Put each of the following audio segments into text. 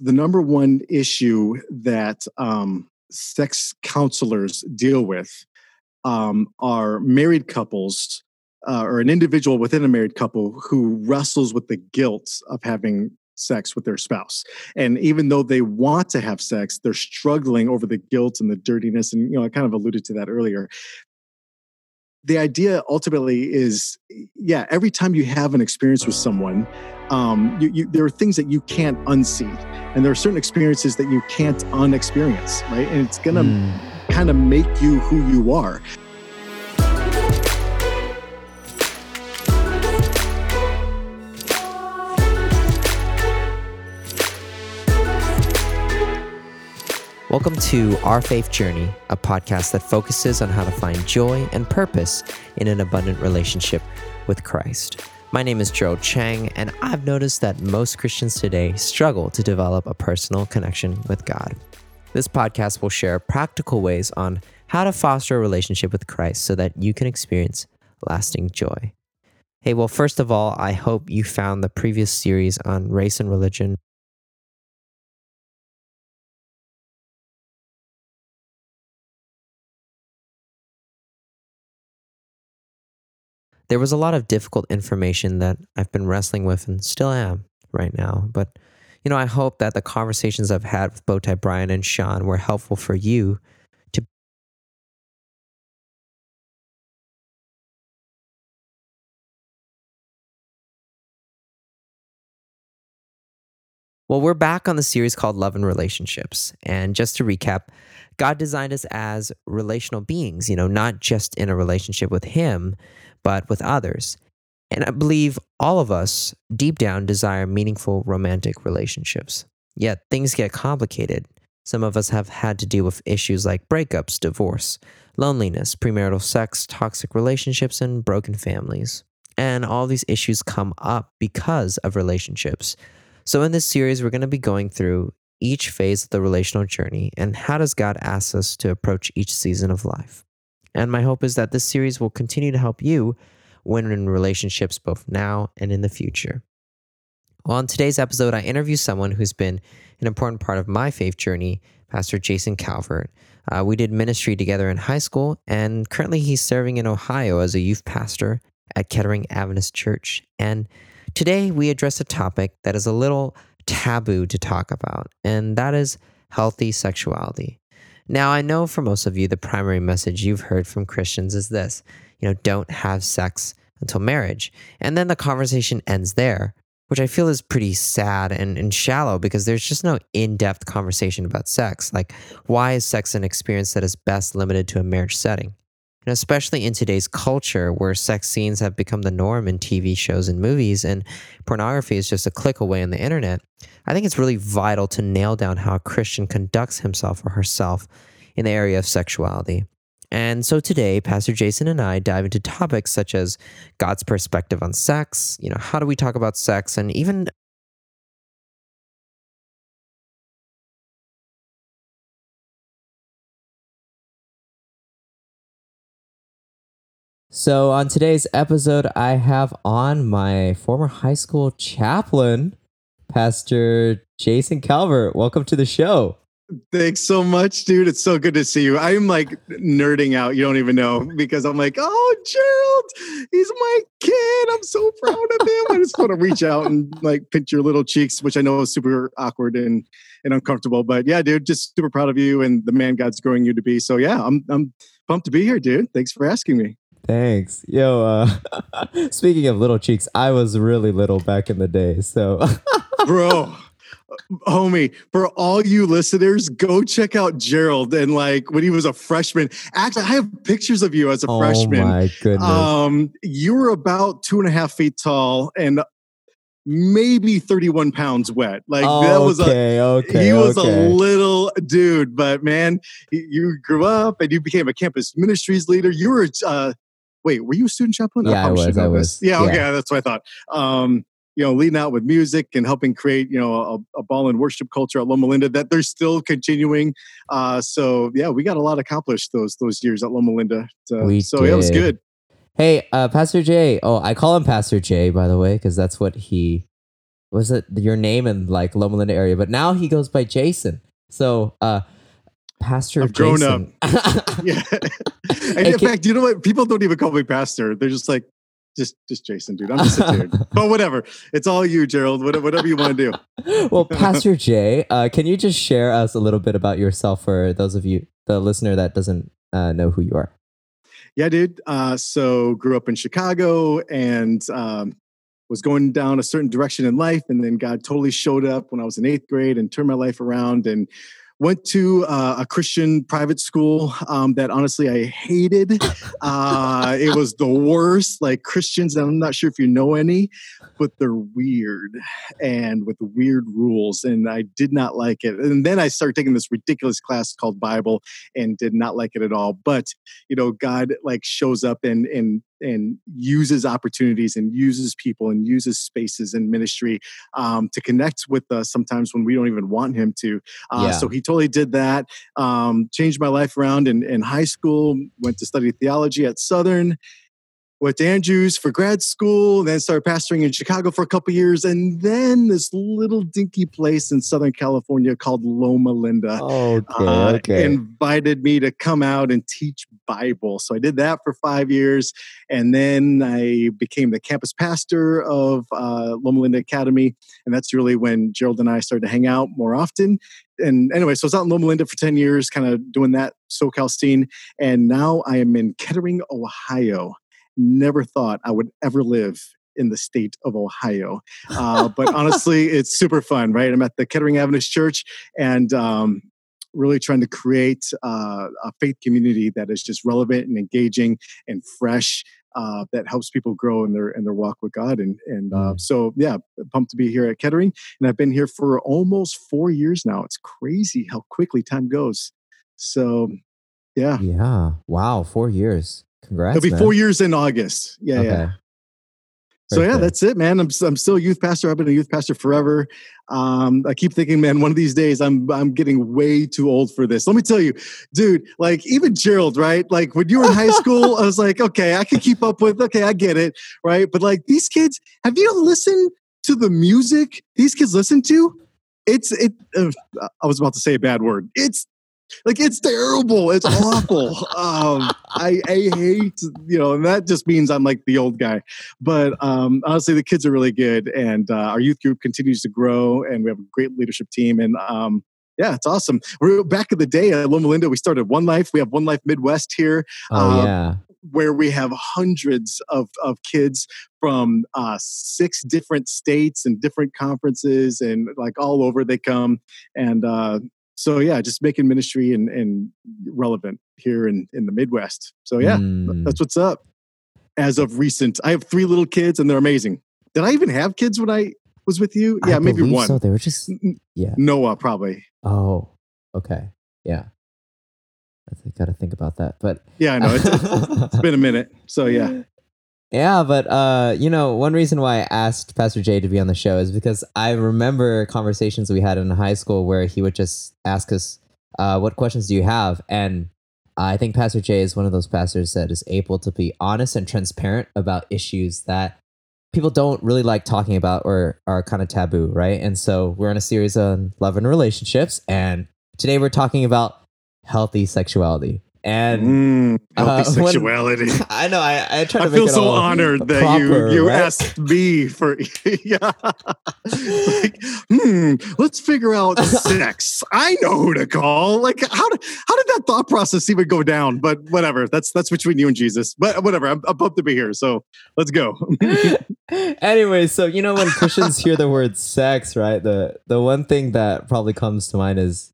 the number one issue that um, sex counselors deal with um, are married couples uh, or an individual within a married couple who wrestles with the guilt of having sex with their spouse. And even though they want to have sex, they're struggling over the guilt and the dirtiness. And, you know, I kind of alluded to that earlier. The idea ultimately is yeah, every time you have an experience with someone, um, you, you, there are things that you can't unsee, and there are certain experiences that you can't unexperience, right? And it's gonna mm. kind of make you who you are. Welcome to Our Faith Journey, a podcast that focuses on how to find joy and purpose in an abundant relationship with Christ. My name is Gerald Chang, and I've noticed that most Christians today struggle to develop a personal connection with God. This podcast will share practical ways on how to foster a relationship with Christ so that you can experience lasting joy. Hey, well, first of all, I hope you found the previous series on race and religion there was a lot of difficult information that I've been wrestling with and still am right now. But, you know, I hope that the conversations I've had with Bowtie Brian and Sean were helpful for you to. Well, we're back on the series called Love and Relationships. And just to recap, God designed us as relational beings, you know, not just in a relationship with Him, but with others. And I believe all of us, deep down, desire meaningful romantic relationships. Yet things get complicated. Some of us have had to deal with issues like breakups, divorce, loneliness, premarital sex, toxic relationships, and broken families. And all these issues come up because of relationships. So, in this series, we're going to be going through each phase of the relational journey and how does God ask us to approach each season of life. And my hope is that this series will continue to help you win in relationships both now and in the future. Well, on today's episode, I interview someone who's been an important part of my faith journey, Pastor Jason Calvert. Uh, we did ministry together in high school, and currently he's serving in Ohio as a youth pastor at Kettering Adventist Church. And today we address a topic that is a little taboo to talk about, and that is healthy sexuality. Now, I know for most of you, the primary message you've heard from Christians is this you know, don't have sex until marriage. And then the conversation ends there, which I feel is pretty sad and, and shallow because there's just no in depth conversation about sex. Like, why is sex an experience that is best limited to a marriage setting? And especially in today's culture where sex scenes have become the norm in TV shows and movies, and pornography is just a click away on the internet, I think it's really vital to nail down how a Christian conducts himself or herself in the area of sexuality. And so today, Pastor Jason and I dive into topics such as God's perspective on sex, you know, how do we talk about sex, and even So, on today's episode, I have on my former high school chaplain, Pastor Jason Calvert. Welcome to the show. Thanks so much, dude. It's so good to see you. I'm like nerding out. You don't even know because I'm like, oh, Gerald, he's my kid. I'm so proud of him. I just want to reach out and like pinch your little cheeks, which I know is super awkward and and uncomfortable. But yeah, dude, just super proud of you and the man God's growing you to be. So yeah, I'm I'm pumped to be here, dude. Thanks for asking me. Thanks. Yo, uh, speaking of little cheeks, I was really little back in the day. So, bro, homie, for all you listeners, go check out Gerald and like when he was a freshman. Actually, I have pictures of you as a oh freshman. Oh my goodness. Um, you were about two and a half feet tall and maybe 31 pounds wet. Like oh, that was okay, a okay, he was okay. a little dude, but man, you grew up and you became a campus ministries leader. You were uh wait, were you a student chaplain? Yeah, I, I was. I was. Yeah, okay, yeah. that's what I thought. Um, you know, leading out with music and helping create, you know, a, a ball and worship culture at Loma Linda that they're still continuing. Uh, so yeah, we got a lot accomplished those those years at Loma Linda. Uh, we so did. yeah, it was good. Hey, uh, Pastor Jay. Oh, I call him Pastor Jay, by the way, because that's what he was it your name in like Loma Linda area, but now he goes by Jason. So, uh, Pastor I've grown Jason. up. yeah. And in fact, you know what? People don't even call me pastor. They're just like, just, just Jason, dude. I'm just a dude. but whatever. It's all you, Gerald. Whatever, whatever you want to do. well, Pastor Jay, uh, can you just share us a little bit about yourself for those of you, the listener that doesn't uh, know who you are? Yeah, dude. Uh, so grew up in Chicago and um, was going down a certain direction in life, and then God totally showed up when I was in eighth grade and turned my life around and went to uh, a Christian private school um, that honestly I hated. Uh, it was the worst. Like Christians, and I'm not sure if you know any, but they're weird and with weird rules, and I did not like it. And then I started taking this ridiculous class called Bible, and did not like it at all. But you know, God like shows up and and and uses opportunities and uses people and uses spaces in ministry um, to connect with us sometimes when we don't even want him to. Uh, Yeah. So he totally did that. Um, changed my life around in, in high school. Went to study theology at Southern. Went to Andrews for grad school. Then started pastoring in Chicago for a couple years, and then this little dinky place in Southern California called Loma Linda Okay, uh, invited me to come out and teach Bible. So I did that for five years. And then I became the campus pastor of uh, Loma Linda Academy. And that's really when Gerald and I started to hang out more often. And anyway, so I was out in Loma Linda for 10 years, kind of doing that SoCal scene. And now I am in Kettering, Ohio. Never thought I would ever live in the state of Ohio. Uh, but honestly, it's super fun, right? I'm at the Kettering Adventist Church and um, really trying to create uh, a faith community that is just relevant and engaging and fresh. Uh, that helps people grow in their in their walk with God, and and uh, Mm. so yeah, pumped to be here at Kettering, and I've been here for almost four years now. It's crazy how quickly time goes. So, yeah, Yeah. Wow. Four years. Congrats. it'll be man. four years in August. Yeah, yeah. Okay. So Very yeah, that's it, man. I'm I'm still a youth pastor. I've been a youth pastor forever. Um, I keep thinking, man, one of these days I'm I'm getting way too old for this. Let me tell you, dude. Like even Gerald, right? Like when you were in high school, I was like, okay, I can keep up with. Okay, I get it, right? But like these kids, have you listened to the music these kids listen to? It's it. Uh, I was about to say a bad word. It's like it's terrible. It's awful. um, I I hate you know, and that just means I'm like the old guy. But um, honestly, the kids are really good, and uh, our youth group continues to grow, and we have a great leadership team, and um, yeah, it's awesome. We're back in the day at Loma Linda. We started One Life. We have One Life Midwest here, Oh uh, yeah. where we have hundreds of of kids from uh, six different states and different conferences, and like all over they come, and uh, so yeah, just making ministry and, and relevant here in in the Midwest. So yeah, Mm. that's what's up. As of recent, I have three little kids, and they're amazing. Did I even have kids when I was with you? I Yeah, maybe one. So they were just yeah. Noah, probably. Oh. Okay. Yeah. I think got to think about that, but Yeah, I know. It's, it's been a minute. So yeah, Yeah, but uh, you know, one reason why I asked Pastor Jay to be on the show is because I remember conversations we had in high school where he would just ask us, uh, "What questions do you have?" And I think Pastor Jay is one of those pastors that is able to be honest and transparent about issues that people don't really like talking about or are kind of taboo, right? And so we're in a series on love and relationships, and today we're talking about healthy sexuality. And Mm, uh, when- sexuality. I know I, I try to I feel so honored that proper, you you right? asked me for yeah. like, hmm, let's figure out sex. I know who to call. Like, how did how did that thought process even go down? But whatever. That's that's between you and Jesus. But whatever. I'm, I'm pumped to be here. So let's go. anyway, so you know when Christians hear the word sex, right? The the one thing that probably comes to mind is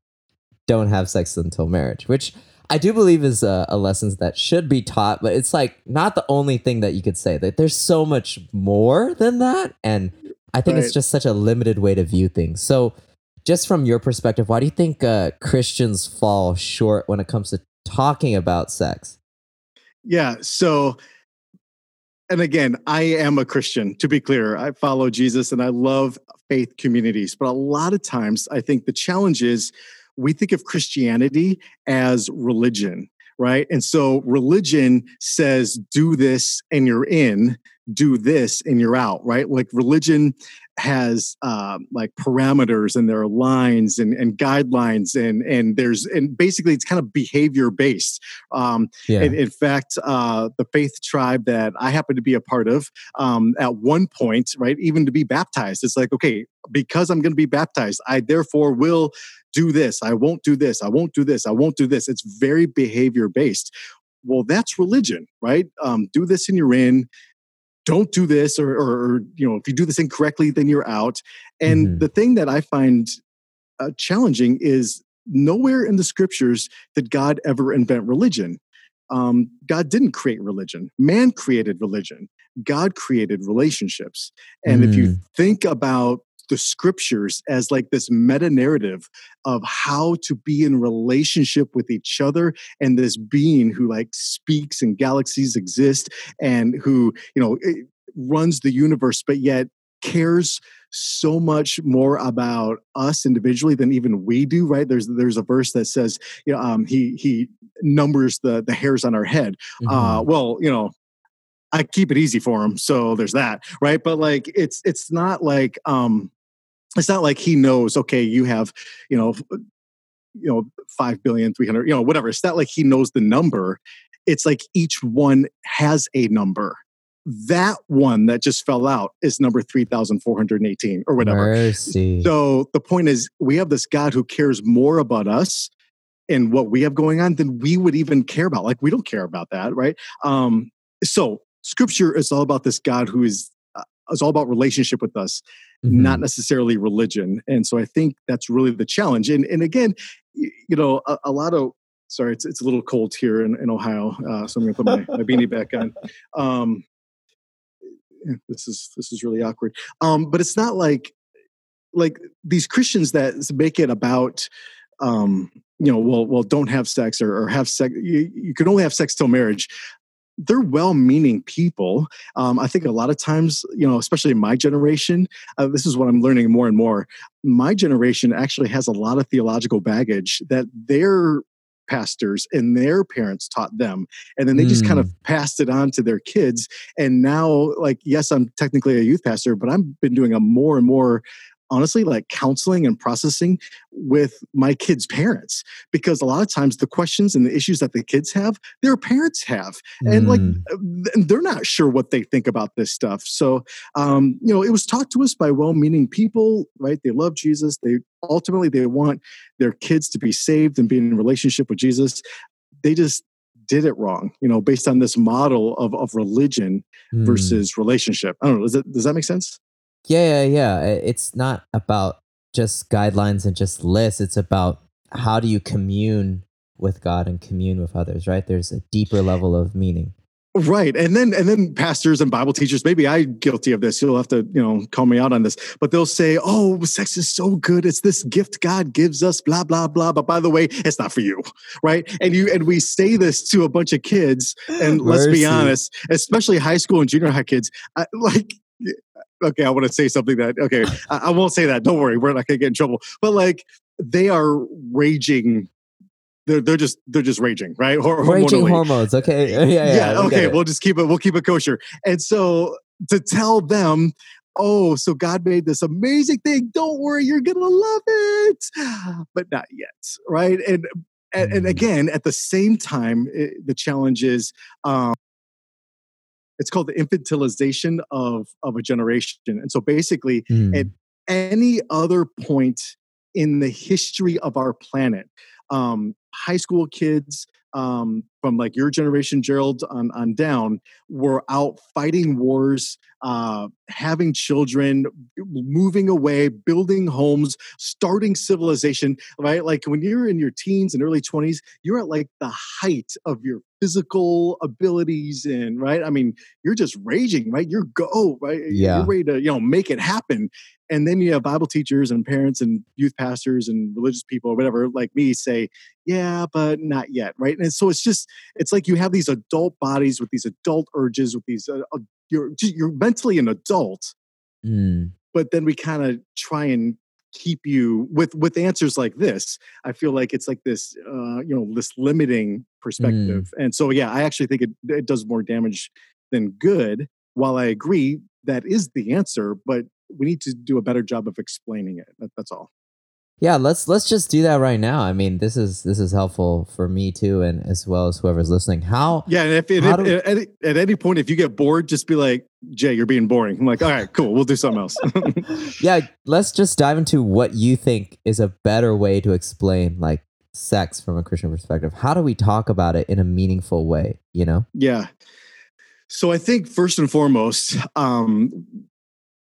don't have sex until marriage, which I do believe is a, a lesson that should be taught, but it's like not the only thing that you could say. That there's so much more than that, and I think it's just such a limited way to view things. So, just from your perspective, why do you think uh, Christians fall short when it comes to talking about sex? Yeah. So, and again, I am a Christian, to be clear. I follow Jesus and I love faith communities. But a lot of times, I think the challenge is we think of Christianity as religion, right? And so religion says, do this and you're in, do this and you're out, right? Like religion has uh, like parameters and there are lines and, and guidelines and and there's and basically it's kind of behavior based. Um, yeah. in, fact, uh, the faith tribe that I happen to be a part of, um, at one point, right, even to be baptized, it's like okay, because I'm going to be baptized, I therefore will do this. I won't do this. I won't do this. I won't do this. It's very behavior based. Well, that's religion, right? Um, do this and you're in don't do this or, or, or, you know if you do this incorrectly then you're out and mm-hmm. the thing that i find uh, challenging is nowhere in the scriptures did god ever invent religion um, god didn't create religion man created religion god created relationships and mm. if you mm. think about the scriptures as like this meta narrative of how to be in relationship with each other and this being who like speaks and galaxies exist and who you know runs the universe but yet cares so much more about us individually than even we do right there's there's a verse that says you know um, he he numbers the the hairs on our head uh, mm-hmm. uh well you know I keep it easy for him. So there's that, right? But like it's it's not like um it's not like he knows okay you have you know you know 5 billion 300 you know whatever. It's not like he knows the number. It's like each one has a number. That one that just fell out is number 3418 or whatever. Mercy. so the point is we have this god who cares more about us and what we have going on than we would even care about. Like we don't care about that right? Um so scripture is all about this god who is is all about relationship with us mm-hmm. not necessarily religion. And so I think that's really the challenge. And and again, you know, a, a lot of sorry, it's it's a little cold here in, in Ohio, uh, so I'm going to put my, my beanie back on. Um, this is this is really awkward. Um, but it's not like like these Christians that make it about um, you know, well, well, don't have sex or, or have sex. You, you can only have sex till marriage they're well-meaning people. Um, I think a lot of times, you know, especially in my generation, uh, this is what I'm learning more and more. My generation actually has a lot of theological baggage that their pastors and their parents taught them and then they mm. just kind of mm. passed it on to their kids and now like yes i'm technically a youth pastor but i've been doing a more and more honestly like counseling and processing with my kids' parents because a lot of times the questions and the issues that the kids have, their parents have, and like mm. uh, they're not sure what they think about this stuff. So, um, you know, it was taught to us by well-meaning people, right? They love Jesus. They ultimately they want their kids to be saved and be in relationship with Jesus. They just did it wrong, you know, based on this model of, of religion mm. versus relationship. I don't know. Does that, does that make sense? Yeah, yeah, yeah. It's not about just guidelines and just lists. It's about how do you commune with God and commune with others, right? There's a deeper level of meaning. Right. And then and then pastors and Bible teachers, maybe I'm guilty of this. You'll have to, you know, call me out on this. But they'll say, Oh, sex is so good. It's this gift God gives us, blah, blah, blah. But by the way, it's not for you. Right. And you and we say this to a bunch of kids, and let's be honest, especially high school and junior high kids, I, like okay, I want to say something that okay, I, I won't say that. Don't worry, we're not gonna get in trouble. But like they are raging they're they're just they're just raging, right? Hor- raging hormones. Okay. Yeah. Yeah. yeah okay. We'll just keep it. We'll keep it kosher. And so to tell them, oh, so God made this amazing thing. Don't worry, you're gonna love it, but not yet, right? And and, and mm. again, at the same time, it, the challenge is. Um, it's called the infantilization of of a generation and so basically mm. at any other point in the history of our planet um, high school kids um, from like your generation, Gerald, on, on down, were out fighting wars, uh, having children, moving away, building homes, starting civilization, right? Like when you're in your teens and early 20s, you're at like the height of your physical abilities and right? I mean you're just raging right? You're go right? Yeah. you're ready to you know make it happen. And then you have bible teachers and parents and youth pastors and religious people or whatever like me say yeah but not yet right and so it's just it's like you have these adult bodies with these adult urges with these uh, uh you're you're mentally an adult mm. but then we kind of try and keep you with with answers like this i feel like it's like this uh you know this limiting perspective mm. and so yeah i actually think it, it does more damage than good while i agree that is the answer but we need to do a better job of explaining it. That, that's all. Yeah, let's let's just do that right now. I mean, this is this is helpful for me too, and as well as whoever's listening. How? Yeah, and if, if, if at, any, at any point if you get bored, just be like, Jay, you're being boring. I'm like, all right, cool, we'll do something else. yeah, let's just dive into what you think is a better way to explain like sex from a Christian perspective. How do we talk about it in a meaningful way? You know? Yeah. So I think first and foremost, um,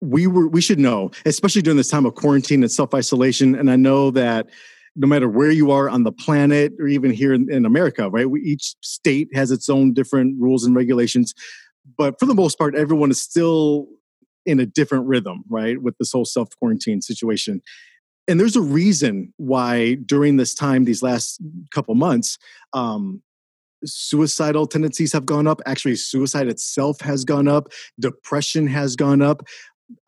we were we should know, especially during this time of quarantine and self isolation. And I know that no matter where you are on the planet or even here in, in America, right? We, each state has its own different rules and regulations, but for the most part, everyone is still in a different rhythm, right? With this whole self quarantine situation. And there's a reason why during this time, these last couple months, um, suicidal tendencies have gone up. Actually, suicide itself has gone up. Depression has gone up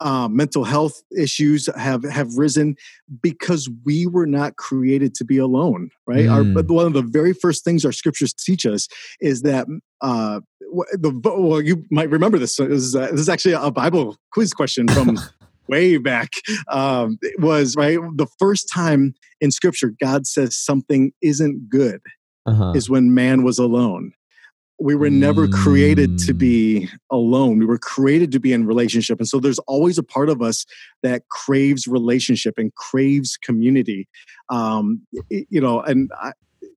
uh, mental health issues have have risen because we were not created to be alone right mm. our, one of the very first things our scriptures teach us is that uh, the well you might remember this this is, uh, this is actually a bible quiz question from way back um, was right the first time in scripture god says something isn't good uh-huh. is when man was alone we were never created to mm. be alone. We were created to be in relationship. And so there's always a part of us that craves relationship and craves community. Um, you know and I,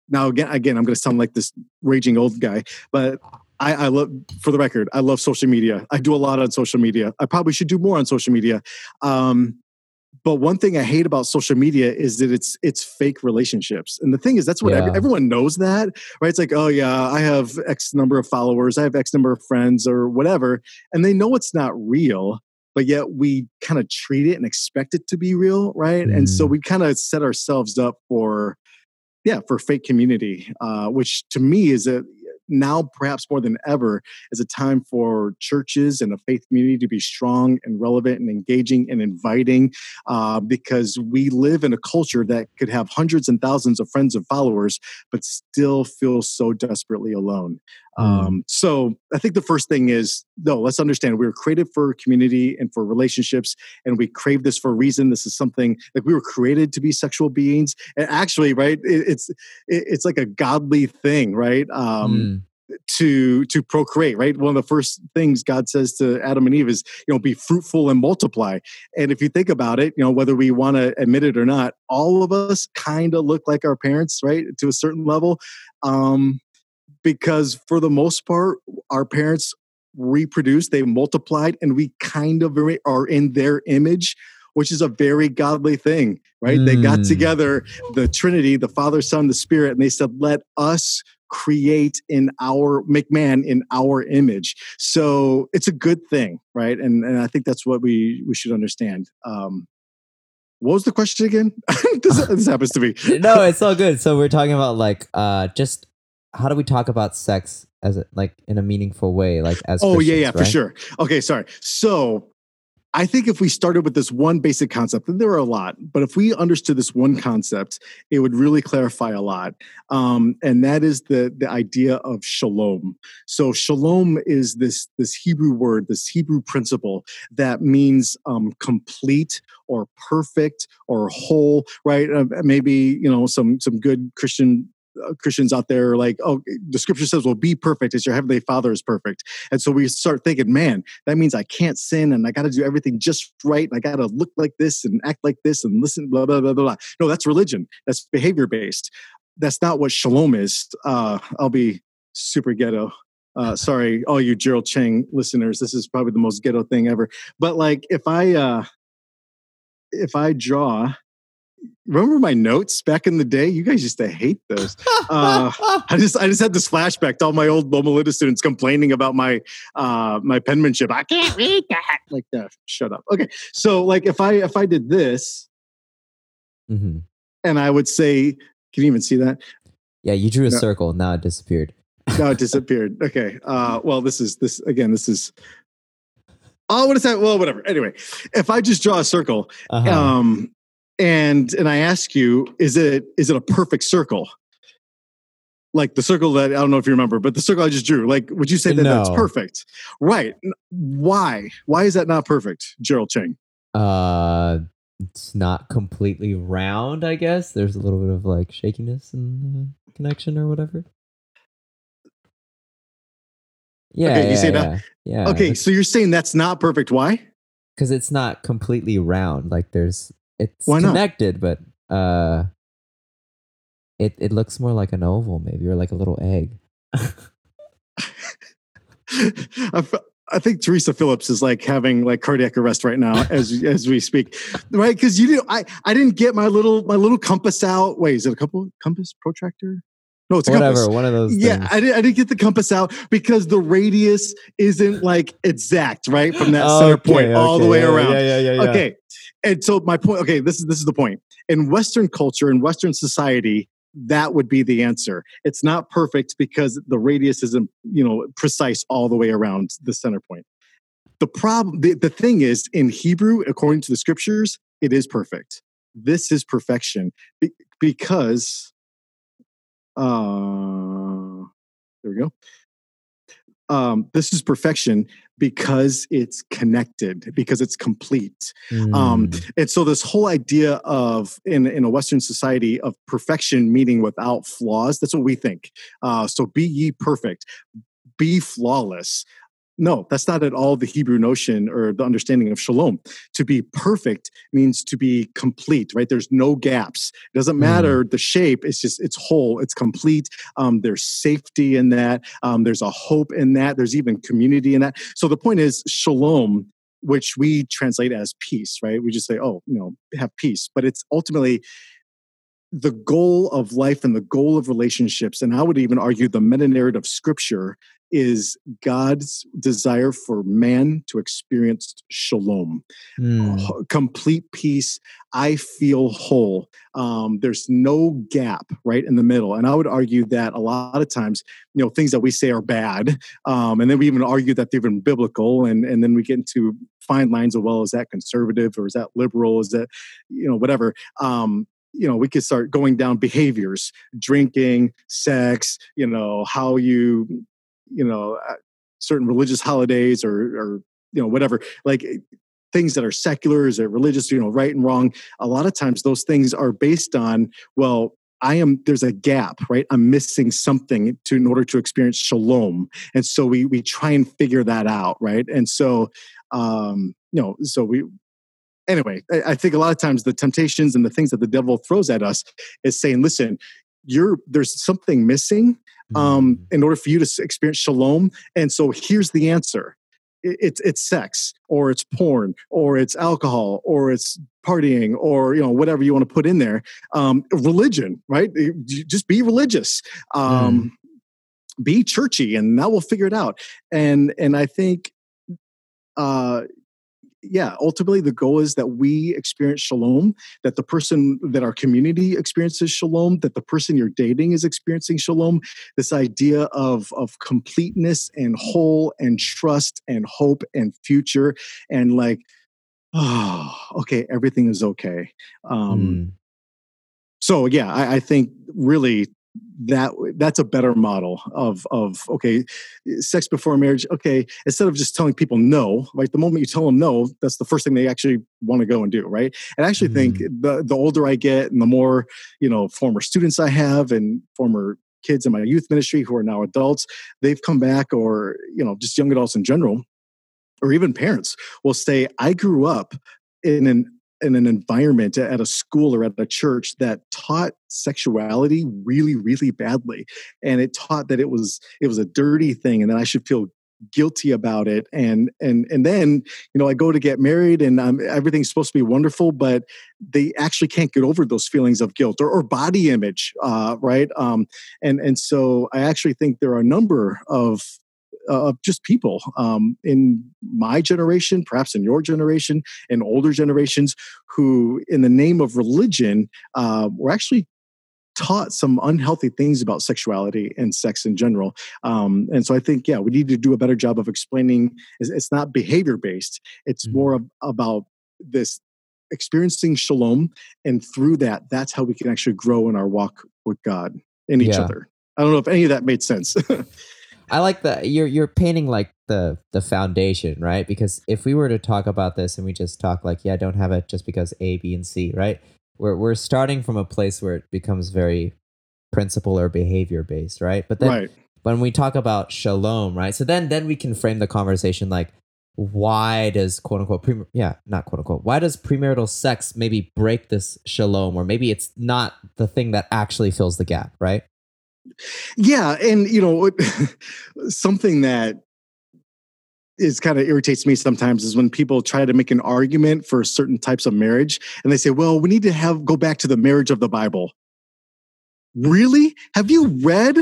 now again again i'm going to sound like this raging old guy but I, I love for the record i love social media. I do a lot on social media. I probably should do more on social media. Um, but one thing I hate about social media is that it's it's fake relationships. And the thing is, that's what yeah. everyone knows that, right? It's like, oh yeah, I have X number of followers, I have X number of friends, or whatever, and they know it's not real. But yet we kind of treat it and expect it to be real, right? Mm. And so mm. we kind of set ourselves up for, yeah, for fake community, uh, which to me is a now perhaps more than ever is a time for churches and a faith community to be strong and relevant and engaging and inviting uh, because we live in a culture that could have hundreds and thousands of friends and followers but still feel so desperately alone mm. um, so i think the first thing is no let's understand we were created for community and for relationships and we crave this for a reason. This is something like we were created to be sexual beings and actually right it, it's it, it's like a godly thing right um, mm. to to procreate right? One of the first things god says to adam and eve is you know be fruitful and multiply. And if you think about it you know whether we want to admit it or not all of us kind of look like our parents right to a certain level. Um because for the most part our parents reproduced they multiplied and we kind of are in their image which is a very godly thing, right? Mm. They got mm. together, the Trinity, the Father, Son, the Spirit, and they said, let us create in our make man in our image so it's a good thing right and and i think that's what we we should understand um what was the question again this, this happens to me no it's all good so we're talking about like uh just how do we talk about sex as a, like in a meaningful way like as oh yeah yeah right? for sure okay sorry so I think if we started with this one basic concept, and there are a lot, but if we understood this one concept, it would really clarify a lot. Um, and that is the the idea of shalom. So shalom is this this Hebrew word, this Hebrew principle that means um, complete or perfect or whole. Right? Uh, maybe you know some some good Christian Christians out there like, oh, the scripture says, well, be perfect as your heavenly father is perfect. And so we start thinking, man, that means I can't sin and I got to do everything just right. And I got to look like this and act like this and listen, blah, blah, blah, blah. No, that's religion. That's behavior based. That's not what shalom is. Uh, I'll be super ghetto. Uh, sorry, all you Gerald Chang listeners. This is probably the most ghetto thing ever. But like, if I, uh, if I draw remember my notes back in the day? You guys used to hate those. Uh, I just I just had this flashback to all my old Loma Linda students complaining about my uh, my penmanship. I can't read that. Like, uh, shut up. Okay, so like if I if I did this, mm-hmm. and I would say, can you even see that? Yeah, you drew a no. circle. Now it disappeared. no, it disappeared. Okay. Uh, well, this is this again. This is Oh, what is that? Well, whatever. Anyway, if I just draw a circle, uh-huh. um, and and I ask you, is it is it a perfect circle? Like the circle that I don't know if you remember, but the circle I just drew. Like, would you say that no. that's perfect? Right? Why? Why is that not perfect, Gerald Chang? Uh, it's not completely round. I guess there's a little bit of like shakiness in the connection or whatever. Yeah, Okay, you yeah, say yeah, that- yeah. okay, so you're saying that's not perfect. Why? because it's not completely round. Like there's, it's Why not? connected, but uh, it it looks more like an oval, maybe, or like a little egg. I think Teresa Phillips is like having like cardiac arrest right now as as we speak, right? Because you didn't, I I didn't get my little my little compass out. Wait, is it a couple compass protractor? No, it's a Whatever, compass. one of those. Yeah. I didn't, I didn't get the compass out because the radius isn't like exact, right? From that center Okay, point all the way yeah, around. Yeah, yeah, yeah, yeah. Okay. And so my point, okay, this is this is the point. In Western culture, in Western society, that would be the answer. It's not perfect because the radius isn't, you know, precise all the way around the center point. The problem, the, the thing is, in Hebrew, according to the scriptures, it is perfect. This is perfection be- because, uh, there we go. Um, this is perfection because it's connected, because it's complete. Um, Mm. and so this whole idea of in in a Western society of perfection meaning without flaws, that's what we think. Uh, so be ye perfect, be flawless. No, that's not at all the Hebrew notion or the understanding of shalom. To be perfect means to be complete, right? There's no gaps. It doesn't matter the shape. It's just it's whole. It's complete. Um, there's safety in that. Um, there's a hope in that. There's even community in that. So the point is shalom which we translate as peace, right? We just say, oh, you know, have peace. But it's ultimately the goal of life and the goal of relationships. And I would even argue the meta narrative of scripture is God's desire for man to experience shalom, Mm. complete peace. I feel whole. Um, there's no gap right in the middle. And I would argue that a lot of times, you know, things that we say are bad, um, and then we even argue that they're even biblical, and and then we get into fine lines of well, is that conservative or is that liberal? Is that you know whatever? Um, you know, we could start going down behaviors, drinking, sex, you know, how you, you know, uh, certain religious holidays or or you know whatever, like things that are secular, is it religious, you know, right and wrong. A lot of times those things are based on well. I am there's a gap, right? I'm missing something to in order to experience shalom. And so we we try and figure that out, right? And so um, you know, so we anyway, I, I think a lot of times the temptations and the things that the devil throws at us is saying, listen, you're there's something missing um, Mm. in order for you to experience shalom. And so here's the answer. It's it's sex, or it's porn, or it's alcohol, or it's partying, or you know whatever you want to put in there. Um, religion, right? Just be religious, um, be churchy, and that will figure it out. And and I think, uh, yeah, ultimately the goal is that we experience shalom, that the person that our community experiences shalom, that the person you're dating is experiencing shalom. This idea of of completeness and whole and trust and hope and future and like, oh, okay, everything is okay. Um, Mm. so yeah, I, I think really that that's a better model of of okay, sex before marriage. Okay, instead of just telling people no, right? The moment you tell them no, that's the first thing they actually want to go and do, right? And I actually think mm. the the older I get and the more you know former students I have and former kids in my youth ministry who are now adults, they've come back, or you know just young adults in general, or even parents will say, "I grew up in an in an environment at a school or at a church that taught sexuality really really badly. And it taught that it was it was a dirty thing and that I should feel guilty about it. And and and then you know I go to get married and um, everything's supposed to be wonderful but they actually can't get over those feelings of guilt or, or body image uh, right? Um, and and so I actually think there are a number of of just people um, in my generation, perhaps in your generation, and older generations, who, in the name of religion, uh, were actually taught some unhealthy things about sexuality and sex in general. Um, and so I think, yeah, we need to do a better job of explaining. It's, it's not behavior based; it's Mhm. more of, about this experiencing shalom, and through that, that's how we can actually grow in our walk with God and each Yeah. other. I don't know if any of that made sense. I like the you're you're painting like the the foundation, right? Because if we were to talk about this and we just talk like, yeah, don't have it just because A, B, and C, right? We're we're starting from a place where it becomes very principle or behavior based, right? But then right. when we talk about shalom, right? So then then we can frame the conversation like why does quote unquote pre- yeah not quote unquote why does premarital sex maybe break this shalom or maybe it's not the thing that actually fills the gap right Yeah, and you know something that is kind of irritates me sometimes is when people try to make an argument for certain types of marriage and they say, "Well, we need to have go back to the marriage of the Bible." Really? Have you read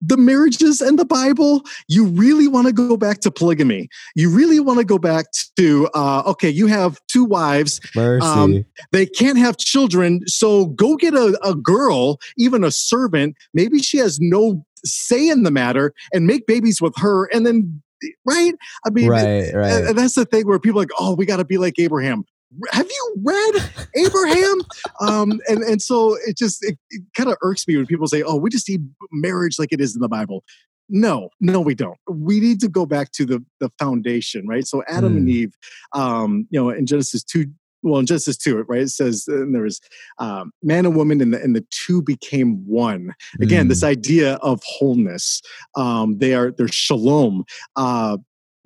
the marriages and the Bible? You really want to go back to polygamy? You really want to go back to uh, okay, you have two wives, Um, they can't have children, so go get a, a girl, even a servant. Maybe she has no say in the matter, and make babies with her, and then right? I mean, right right that's the thing where people are like, oh, we got to be like Abraham. Have you read Abraham? um, and and so it just it, it kind of irks me when people say, oh, we just need marriage like it is in the Bible. No, no, we don't. We need to go back to the the foundation, right? So Adam and Mm. Eve, um, you know, in Genesis two. Well, in Genesis 2, right, it says and there was um, man and woman, and the, and the two became one again Mm. this idea of wholeness um they are they're shalom uh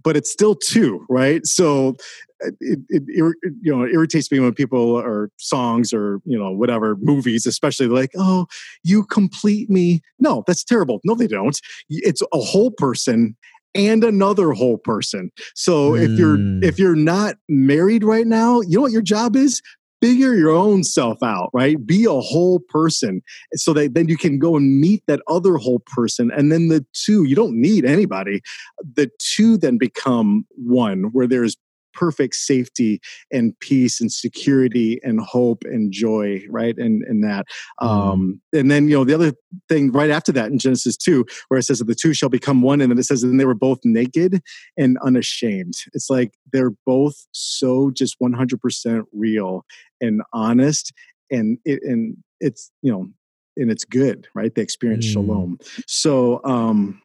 but it's still two right so uh, it, it, you know it irritates me when people or songs or you know whatever movies especially like oh you complete me. No that's terrible. No they don't. It's a whole person and another whole person. So if you're Mm. if you're not married right now you know what your job is? Figure your own self out right? Be a whole person so that then you can go and meet that other whole person and then the two you don't need anybody the two then become one where there's perfect safety and peace and security and hope and joy right and and that. Um and then you know the other thing right after that in genesis 2 where it says that the two shall become one and then it says and they were both naked and unashamed. It's like they're both so just 100% real and honest and it and it's you know and it's good right? They experience Mm. shalom. So um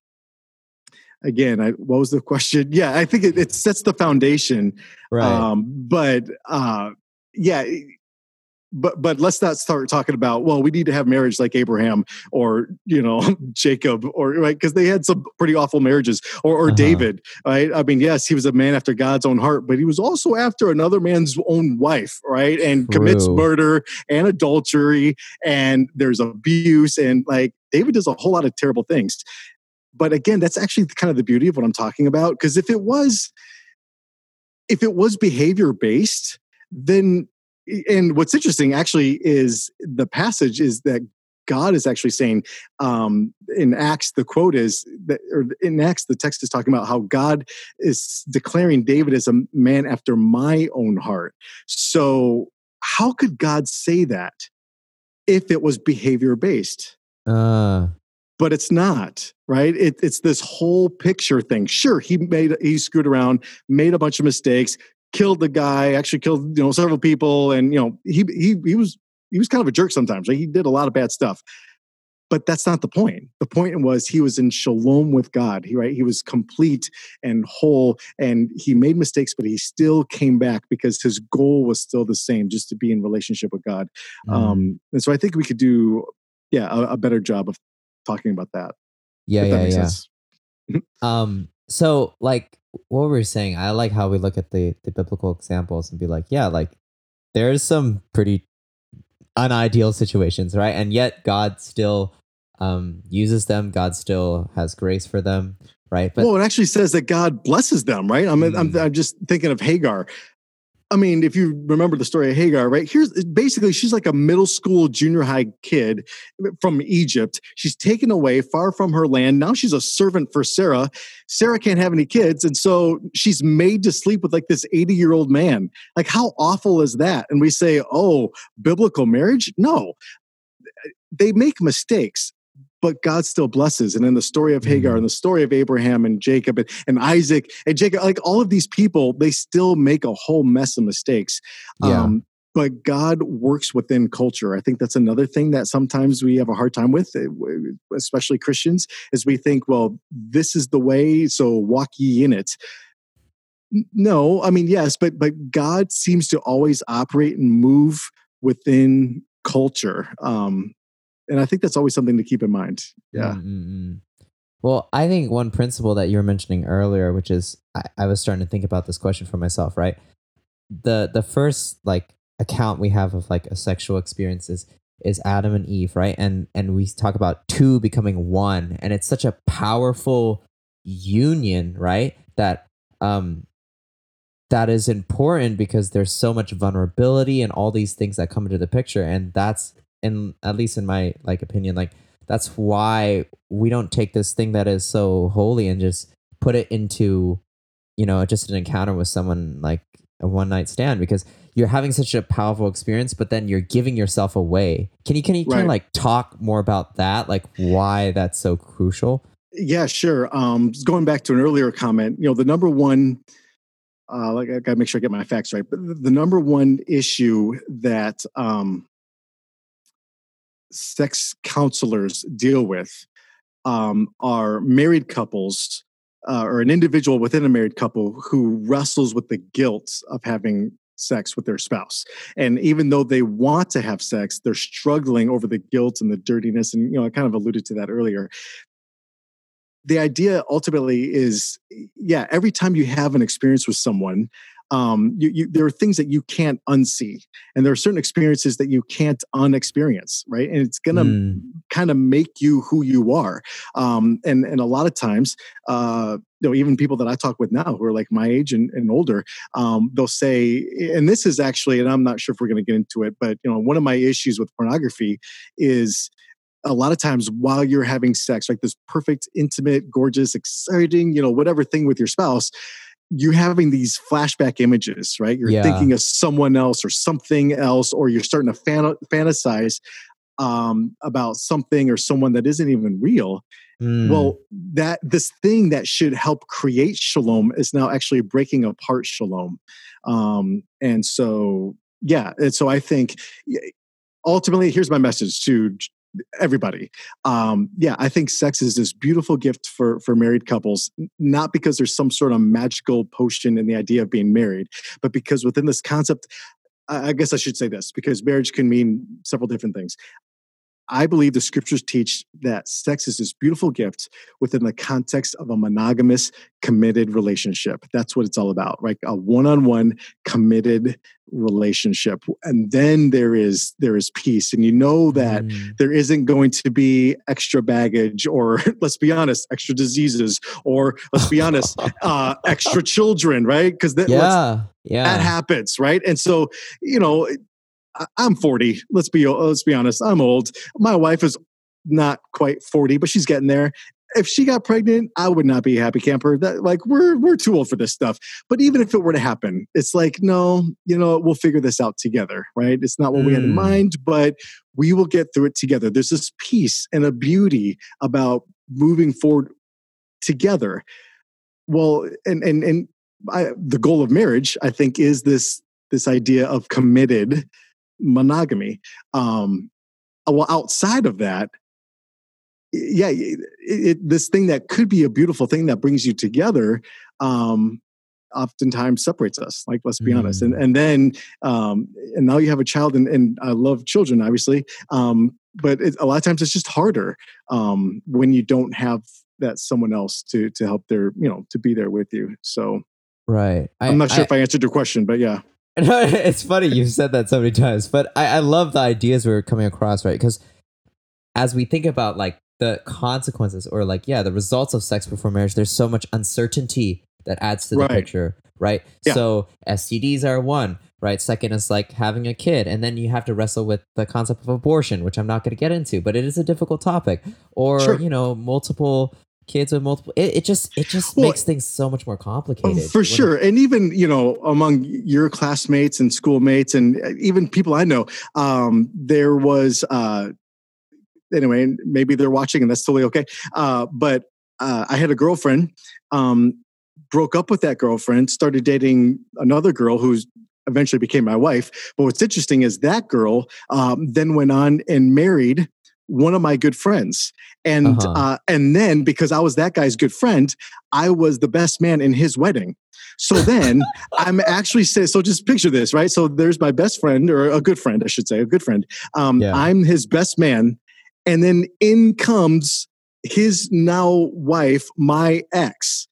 again I, what was the question? Yeah i think it, it sets the foundation right. um but uh yeah but but let's not start talking about well we need to have marriage like abraham or you know jacob or right because they had some pretty awful marriages or, or Uh-huh. david right? I mean yes he was a man after god's own heart but he was also after another man's own wife right? And commits murder and adultery and there's abuse and like david does a whole lot of terrible things but again that's actually kind of the beauty of what i'm talking about because if it was if it was behavior based then and what's interesting actually is the passage is that God is actually saying um, in Acts, the quote is that, or in Acts, the text is talking about how God is declaring David as a man after my own heart. So, how could God say that if it was behavior based? uh but it's not right? It, it's this whole picture thing. Sure he made he screwed around made a bunch of mistakes killed the guy actually killed you know several people and you know he he, he was he was kind of a jerk sometimes right? he did a lot of bad stuff. But that's not the point. The point was he was in shalom with god he right? He was complete and whole and he made mistakes but he still came back because his goal was still the same just to be in relationship with god. Mm. um and so i think we could do yeah a, a better job of talking about that yeah if that yeah makes yeah sense. Um, so like what we were saying, I like how we look at the the biblical examples and be like, yeah, like there's some pretty unideal situations, right? And yet God still um uses them. God still has grace for them, right? But well, it actually says that God blesses them, right? I'm, I'm, Mm. I'm just thinking of Hagar. I mean, if you remember the story of Hagar, right? Here's basically she's like a middle school, junior high kid from Egypt. She's taken away far from her land. Now she's a servant for Sarah. Sarah can't have any kids. And so she's made to sleep with like this 80 year old man. Like, how awful is that? And we say, oh, biblical marriage? No. They make mistakes. But God still blesses. And in the story of Hagar Mm. and the story of Abraham and Jacob and, and Isaac and Jacob, like all of these people, they still make a whole mess of mistakes. Yeah. Um, but God works within culture. I think that's another thing that sometimes we have a hard time with, eh, especially Christians, is we think, well, this is the way, so walk ye in it. No, I mean, yes, but but God seems to always operate and move within culture. Um, and I think that's always something to keep in mind. Yeah. Mm-mm-mm. Well, I think one principle that you were mentioning earlier, which is I, I was starting to think about this question for myself, right? The the first like account we have of like a sexual experience is, is Adam and Eve, right? And and we talk about two becoming one, and it's such a powerful union, right? That um that is important because there's so much vulnerability and all these things that come into the picture, and that's in at least in my like opinion, like that's why we don't take this thing that is so holy and just put it into you know just an encounter with someone like a one night stand because you're having such a powerful experience but then you're giving yourself away. Can you can you right. kind of like talk more about that? Like why that's so crucial? Yeah sure. Um going back to an earlier comment you know the number one uh like i gotta make sure i get my facts right but the number one issue that um sex counselors deal with um, are married couples uh, or an individual within a married couple who wrestles with the guilt of having sex with their spouse. And even though they want to have sex they're struggling over the guilt and the dirtiness and you know i kind of alluded to that earlier. The idea ultimately is yeah every time you have an experience with someone um, you, you, there are things that you can't unsee and there are certain experiences that you can't unexperience right and it's gonna mm. kind of make you who you are um, and and a lot of times uh, you know even people that i talk with now who are like my age and, and older um, they'll say and this is actually and i'm not sure if we're going to get into it but you know one of my issues with pornography is a lot of times while you're having sex like this perfect intimate gorgeous exciting you know whatever thing with your spouse you're having these flashback images, right? You're yeah. thinking of someone else or something else, or you're starting to fan- fantasize um, about something or someone that isn't even real. Mm. Well, that this thing that should help create shalom is now actually breaking apart shalom. Um, and so, yeah, and so I think ultimately, here's my message to everybody. Um, yeah, I think sex is this beautiful gift for for married couples, not because there's some sort of magical potion in the idea of being married, but because within this concept, I guess I should say this because marriage can mean several different things. I believe the scriptures teach that sex is this beautiful gift within the context of a monogamous, committed relationship. That's what it's all about, right? A one-on-one committed relationship. And then there is there is peace. And you know that mm. there isn't going to be extra baggage or let's be honest, extra diseases, or let's be honest, uh, extra children, right? Because that yeah. Yeah. That happens, right? And so, you know, I'm 40. Let's be let's be honest. I'm old. My wife is not quite 40, but she's getting there. If she got pregnant, I would not be a happy camper. That like we're we're too old for this stuff. But even if it were to happen, it's like no, you know, we'll figure this out together, right? It's not what mm. we had in hmm. mind, but we will get through it together. There's this peace and a beauty about moving forward together. Well, and and and I, the goal of marriage, I think, is this this idea of committed monogamy. Um, uh, well, outside of that, yeah, it, it, this thing that could be a beautiful thing that brings you together, um, oftentimes separates us. Like, let's be mm. honest. And mm. and then um, and now you have a child, and, and I love children, obviously. Um, but it, a lot of times it's just harder um, when you don't have that someone else to to help their you know to be there with you. So right, I, am not sure I, if I answered your question, but yeah. it's funny you've said that so many times, but I, I love the ideas we're coming across, right? Because as we think about like the consequences or like yeah, the results of sex before marriage, there's so much uncertainty that adds to the right. picture, right? Yeah. So STDs are one, right? Second is like having a kid, and then you have to wrestle with the concept of abortion, which I'm not going to get into, but it is a difficult topic, or sure. you know, multiple kids with multiple it, it just it just well, makes things so much more complicated. For sure. And even you know among your classmates and schoolmates and uh, even people i know um there was uh anyway maybe they're watching and that's totally okay. Uh but uh, i had a girlfriend um broke up with that girlfriend started dating another girl who's eventually became my wife. But what's interesting is that girl um, then went on and married one of my good friends and Uh-huh. uh, and then because i was that guy's good friend i was the best man in his wedding so then i'm actually say so just picture this right so there's my best friend or a good friend i should say a good friend um, Yeah. i'm his best man and then in comes his now wife my ex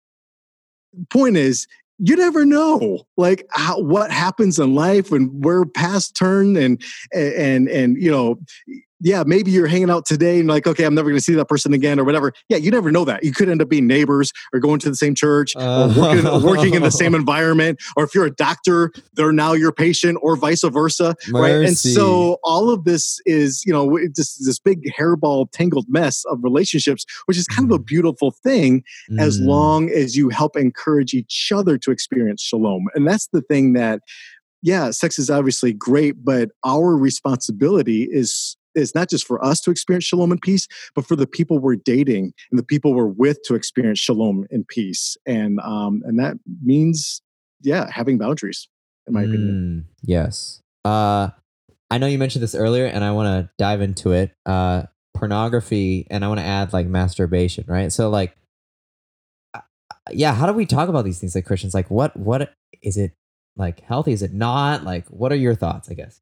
point is you never know like how, what happens in life when we're past turn and and and you know yeah maybe you're hanging out today and like okay i'm never going to see that person again or whatever. Yeah you never know that. You could end up being neighbors or going to the same church or working, working in the same environment or if you're a doctor they're now your patient or vice versa right? And so all of this is you know just this big hairball tangled mess of relationships which is kind of a beautiful thing as Mm. long as you help encourage each other to experience shalom. And that's the thing that, yeah, sex is obviously great, but our responsibility is is not just for us to experience shalom and peace, but for the people we're dating and the people we're with to experience shalom and peace. And um, and that means, yeah, having boundaries, in my opinion. Mm, yes. Uh, I know you mentioned this earlier, and I want to dive into it. Uh, pornography, and I want to add like masturbation, right? So, like, uh, yeah, how do we talk about these things like Christians? Like, what what is it like healthy? Is it not? Like, what are your thoughts? I guess.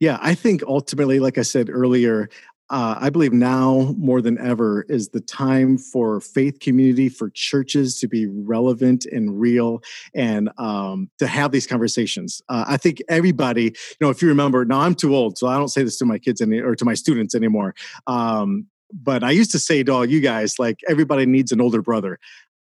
Yeah, I think ultimately, like I said earlier, uh, I believe now more than ever is the time for faith community, for churches to be relevant and real, and um, to have these conversations. Uh, I think everybody, you know, if you remember, now I'm too old, so I don't say this to my kids any, or to my students anymore. Um, but I used to say to all you guys, like everybody needs an older brother.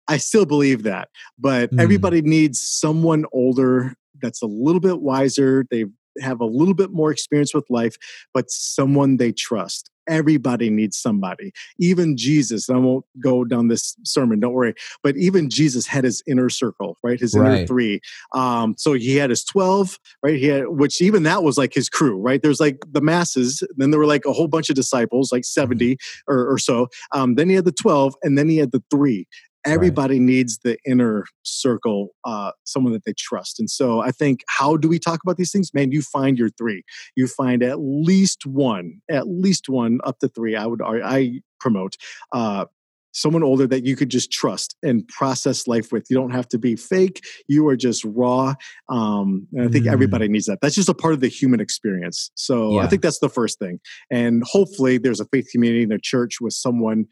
I still believe that, but Mm. everybody needs someone older that's a little bit wiser. They have a little bit more experience with life, but someone they trust. Everybody needs somebody. Even Jesus, and I won't go down this sermon, don't worry, but even Jesus had his inner circle, right? His inner Right. three. Um, so he had his 12, right? He had, which even that was like his crew, right? There's like the masses, then there were like a whole bunch of disciples, like 70 or, or so. Um, then he had the 12, and then he had the three everybody needs the inner circle uh, someone that they trust. And so i think how do we talk about these things? Man you find your three. You find at least one at least one up to three i would i promote uh, someone older that you could just trust and process life with. You don't have to be fake. You are just raw um, and i think Mm. everybody needs that. That's just a part of the human experience. So i think that's the first thing. And hopefully there's a faith community in a church with someone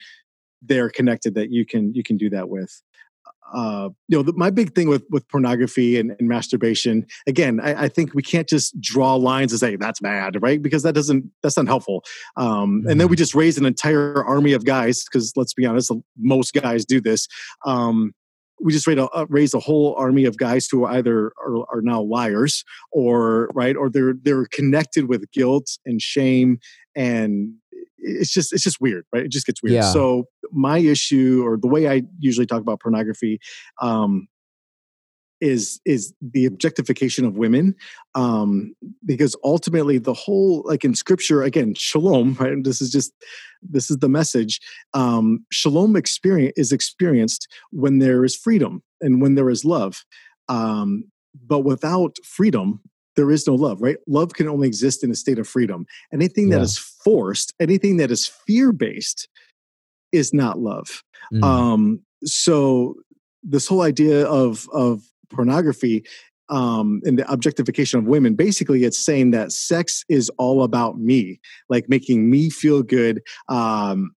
they're connected that you can you can do that with. Uh, you know the, my big thing with with pornography and, and masturbation again I, I think we can't just draw lines and say that's bad right? Because that doesn't that's not helpful. Um, and then we just raise an entire army of guys because let's be honest most guys do this. Um, we just raise a, uh, raise a whole army of guys who are either are, are now liars or right or they're they're connected with guilt and shame and it's just it's just weird right? It just gets weird. Yeah. so my issue or the way i usually talk about pornography um is is the objectification of women um because ultimately the whole like in scripture again shalom right? This is just this is the message. Um shalom experience is experienced when there is freedom and when there is love. Um but without freedom there is no love right love can only exist in a state of freedom anything that Yeah. is forced anything that is fear based is not love Mm. um so this whole idea of of pornography um and the objectification of women basically it's saying that sex is all about me like making me feel good um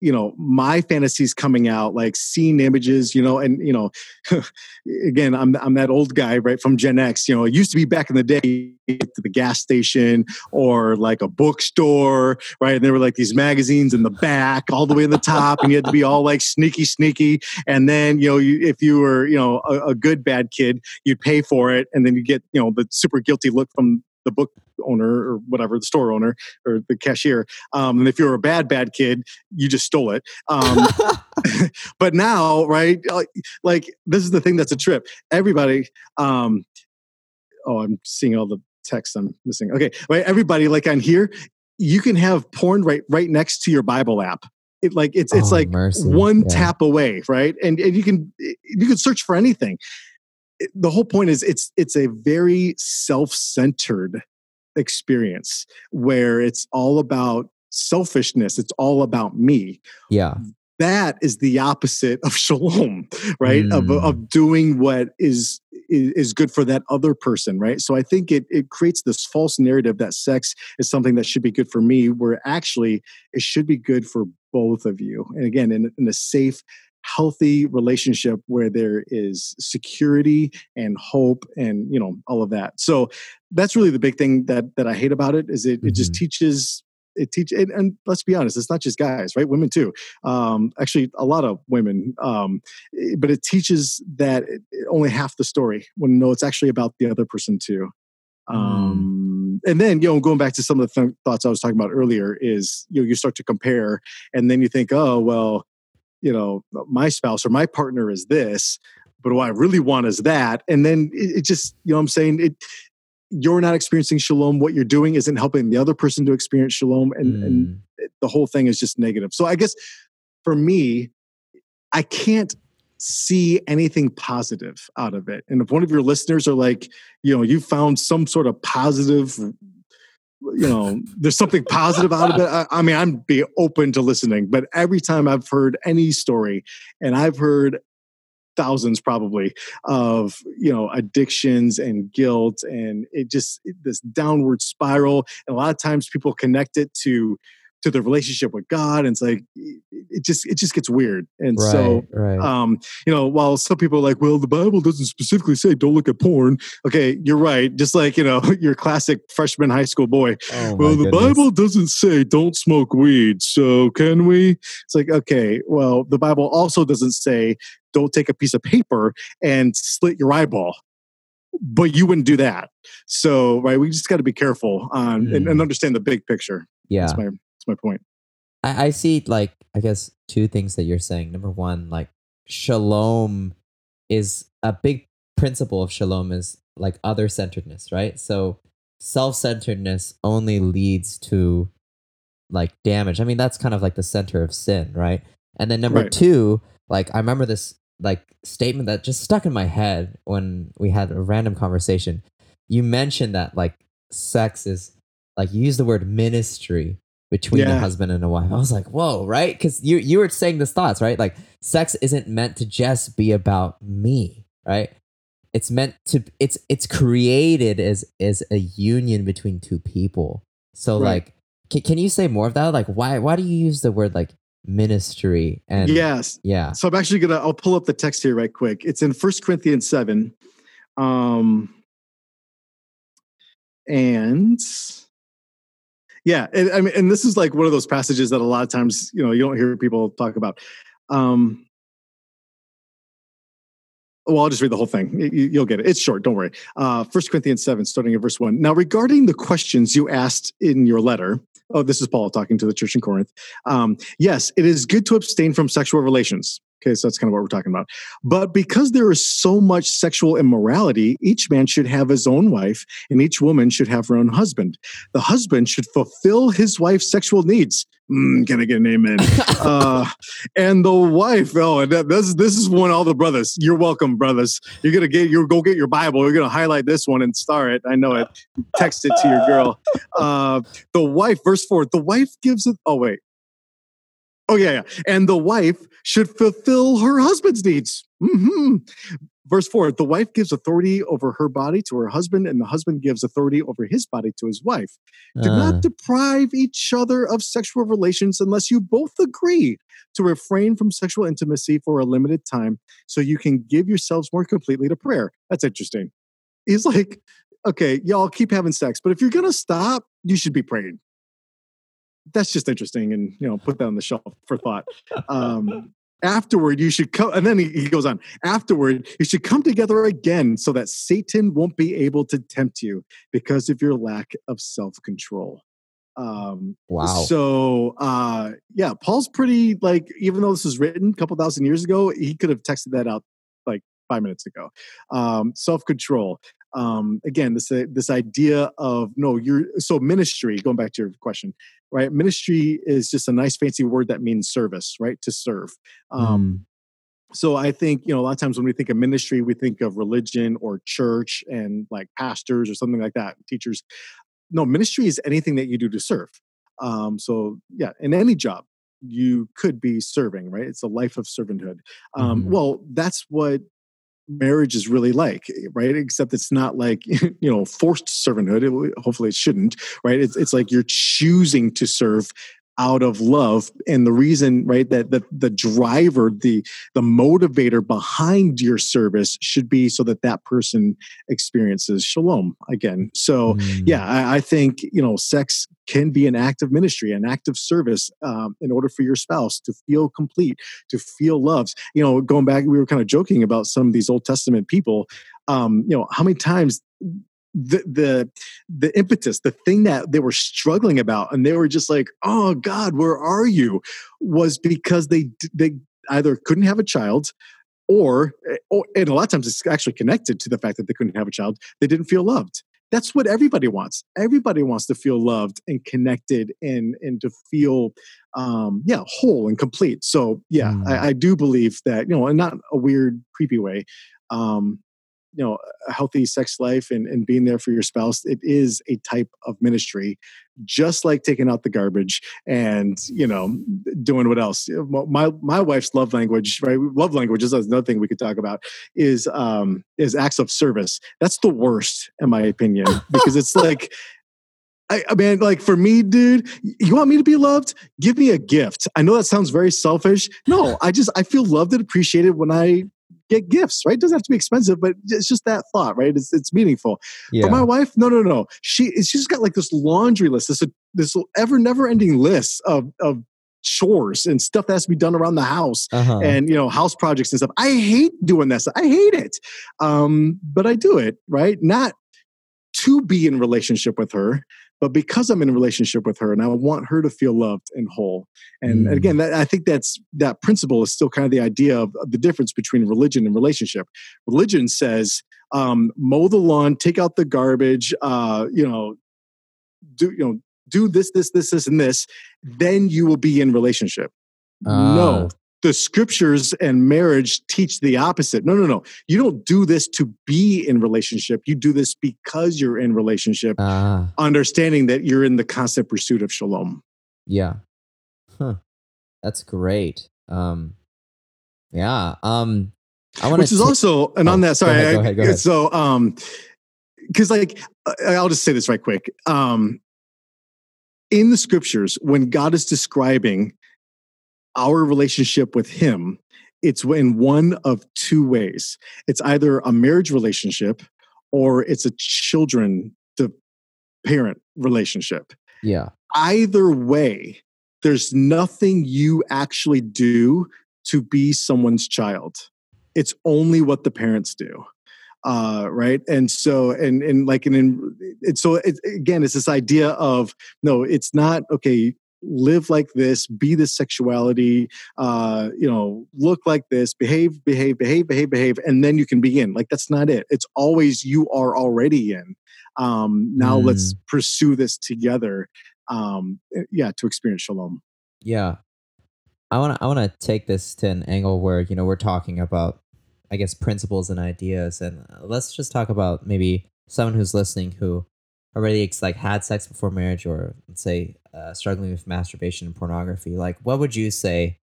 you know my fantasies coming out like seeing images you know and you know again i'm i'm that old guy right from gen x you know it used to be back in the day to the gas station or like a bookstore right and there were like these magazines in the back all the way in the top and you had to be all like sneaky sneaky and then you know you, if you were you know a, a good bad kid you'd pay for it and then you get you know the super guilty look from the book owner or whatever the store owner or the cashier um, and if you're a bad bad kid you just stole it um, but now right like, like this is the thing that's a trip everybody um oh i'm seeing all the text i'm missing okay right everybody like on here you can have porn right right next to your bible app it like it's it's Oh, like mercy. one Yeah. tap away right and, and you can you can search for anything the whole point is it's it's a very self-centered experience where it's all about selfishness it's all about me Yeah. that is the opposite of shalom right of, Mm. of doing what is is is good for that other person right so i think it it creates this false narrative that sex is something that should be good for me where actually it should be good for both of you and again in, in a safe healthy relationship where there is security and hope and you know all of that. So that's really the big thing that that i hate about it is it, it just Mhm. teaches it teach and, and let's be honest it's not just guys right? Women too. Um actually a lot of women um eh, but it teaches that it, only half the story when no it's actually about the other person too. Um and then you know going back to some of the th- thoughts i was talking about earlier is you know you start to compare and then you think oh well you know my spouse or my partner is this but what i really want is that. And then it, it just you know what i'm saying? It you're not experiencing shalom. What you're doing isn't helping the other person to experience shalom and, and Mm. it- the whole thing is just negative. So i guess for me i can't see anything positive out of it. And if one of your listeners are like you know you found some sort of positive you know there's something positive out of it. I, I mean i'm be open to listening but every time i've heard any story and i've heard thousands probably of you know addictions and guilt and it just this downward spiral and a lot of times people connect it to to their relationship with god and it's like it just it just gets weird and Right. so right. um, you know, while some people are like, well, the Bible doesn't specifically say don't look at porn. Okay, you're right. Just like, you know, your classic freshman high school boy. oh well, the goodness. Bible doesn't say don't smoke weed. So can we? It's like, okay, well, the Bible also doesn't say don't take a piece of paper and slit your eyeball. But you wouldn't do that. So, right, we just got to be careful on and, and Mm. understand the big picture. Yeah. My my point. I, I see like I guess two things that you're saying. Number one, like shalom is a big principle of shalom is like other centeredness, right? So self centeredness only leads to like damage. I mean, that's kind of like the center of sin, right? And then number Right. two, like I remember this like statement that just stuck in my head when we had a random conversation. You mentioned that like sex is like you use the word ministry between a husband and a wife. I was like, whoa, right? Because you you were saying this thoughts, right? Like sex isn't meant to just be about me, right? It's meant to it's it's created as as a union between two people. So Right. like can, can you say more of that? Like why why do you use the word like ministry and yes. yeah. So I'm actually gonna I'll pull up the text here right quick. It's in First Corinthians seven, um, and yeah, and, I mean, and this is like one of those passages that a lot of times you know you don't hear people talk about. Um, well, I'll just read the whole thing. You- you- You'll get it. It's short. Don't worry. Uh, First Corinthians seven, starting at verse one. Now, regarding the questions you asked in your letter. Oh, this is Paul talking to the church in Corinth. Um, yes, it is good to abstain from sexual relations. Okay, so that's kind of what we're talking about. But because there is so much sexual immorality, each man should have his own wife, and each woman should have her own husband. The husband should fulfill his wife's sexual needs. Mm, can I get an amen? uh, and the wife, oh, and that, this this is one all the brothers. You're welcome, brothers. You're gonna get you go get your Bible. You're gonna highlight this one and star it. I know it. Text it to your girl. Uh, the wife, verse four. The wife gives it. Oh wait. Oh yeah, yeah. And the wife should fulfill her husband's needs. hmm Verse four. The wife gives authority over her body to her husband, and the husband gives authority over his body to his wife. Do Uh, not deprive each other of sexual relations unless you both agree to refrain from sexual intimacy for a limited time so you can give yourselves more completely to prayer. That's interesting. He's like, okay, y'all keep having sex, but if you're going to stop, you should be praying. That's just interesting. And, you know, put that on the shelf for thought. Um, afterward, you should come. And then he, he goes on, afterward, you should come together again so that Satan won't be able to tempt you because of your lack of self control. Um, wow. So, uh, yeah, Paul's pretty like, even though this was written a couple thousand years ago, he could have texted that out five minutes ago. Um, Self control. Um, again, this uh, this idea of no, you're so ministry. Going back to your question, right? Ministry is just a nice fancy word that means service, right? To serve. Um, so I think you know a lot of times when we think of ministry, we think of religion or church and like pastors or something like that, teachers. No, ministry is anything that you do to serve. Um, so yeah, in any job, you could be serving, right? It's a life of servanthood. Um, Mhm. Well, that's what marriage is really like, right? Except it's not like you know forced servanthood. It, hopefully, it shouldn't, right? It's it's like you're choosing to serve out of love. And the reason right that the, the driver the the motivator behind your service should be so that that person experiences shalom again. So Mm. yeah I, I think you know sex can be an act of ministry an act of service um, in order for your spouse to feel complete to feel loved. You know going back we were kind of joking about some of these old testament people. Um, you know how many times the the the impetus the thing that they were struggling about and they were just like oh god where are you? was because they they either couldn't have a child or, or and a lot of times it's actually connected to the fact that they couldn't have a child they didn't feel loved. That's what everybody wants. Everybody wants to feel loved and connected and and to feel um yeah whole and complete. So yeah Mm. I, I do believe that you know in not a weird creepy way um you know a healthy sex life and, and being there for your spouse it is a type of ministry just like taking out the garbage and you know doing what else my my wife's love language right love language is another thing we could talk about is um is acts of service that's the worst in my opinion because it's like I, I mean, like for me, dude, you want me to be loved? Give me a gift. I know that sounds very selfish. No, I just I feel loved and appreciated when I get gifts. Right? It doesn't have to be expensive, but it's just that thought. Right? It's it's meaningful. yeah. For my wife, no, no, no. She she's got like this laundry list, this this ever never ending list of of chores and stuff that has to be done around the house uh-huh. and you know house projects and stuff. I hate doing that. stuff. I hate it, um, but I do it right, not to be in relationship with her, but because I'm in a relationship with her and I want her to feel loved and whole. And Mm. again, that, I think that's that principle is still kind of the idea of, the difference between religion and relationship. Religion says um, mow the lawn, take out the garbage, uh, you know, do you know do this, this, this, this, and this, then you will be in relationship. Ah. no, the scriptures and marriage teach the opposite. No, no, no. You don't do this to be in relationship. You do this because you're in relationship, Ah, understanding that you're in the constant pursuit of shalom. yeah. Huh. That's great. Um, yeah. Um, I want Which is also, and Oh, on that, go sorry. ahead, go ahead, go ahead. So, um, because like, I'll just say this right quick. Um, in the scriptures, when God is describing our relationship with Him, it's in one of two ways. It's either a marriage relationship or it's a children to parent relationship. yeah. Either way, there's nothing you actually do to be someone's child. It's only what the parents do. Uh, right. And so, and, and like, and in, it's so it, again, it's this idea of no, it's not okay. Live like this, be this sexuality, uh, you know, look like this, behave, behave, behave, behave, behave, and then you can be in. Like that's not it. It's always you are already in. Um, now let's pursue this together. Um, yeah, to experience shalom. Yeah. I want to I want to take this to an angle where, you know, we're talking about I guess principles and ideas and uh, let's just talk about maybe someone who's listening who already ex- like had sex before marriage or let's say uh, struggling with masturbation and pornography. Like what would you say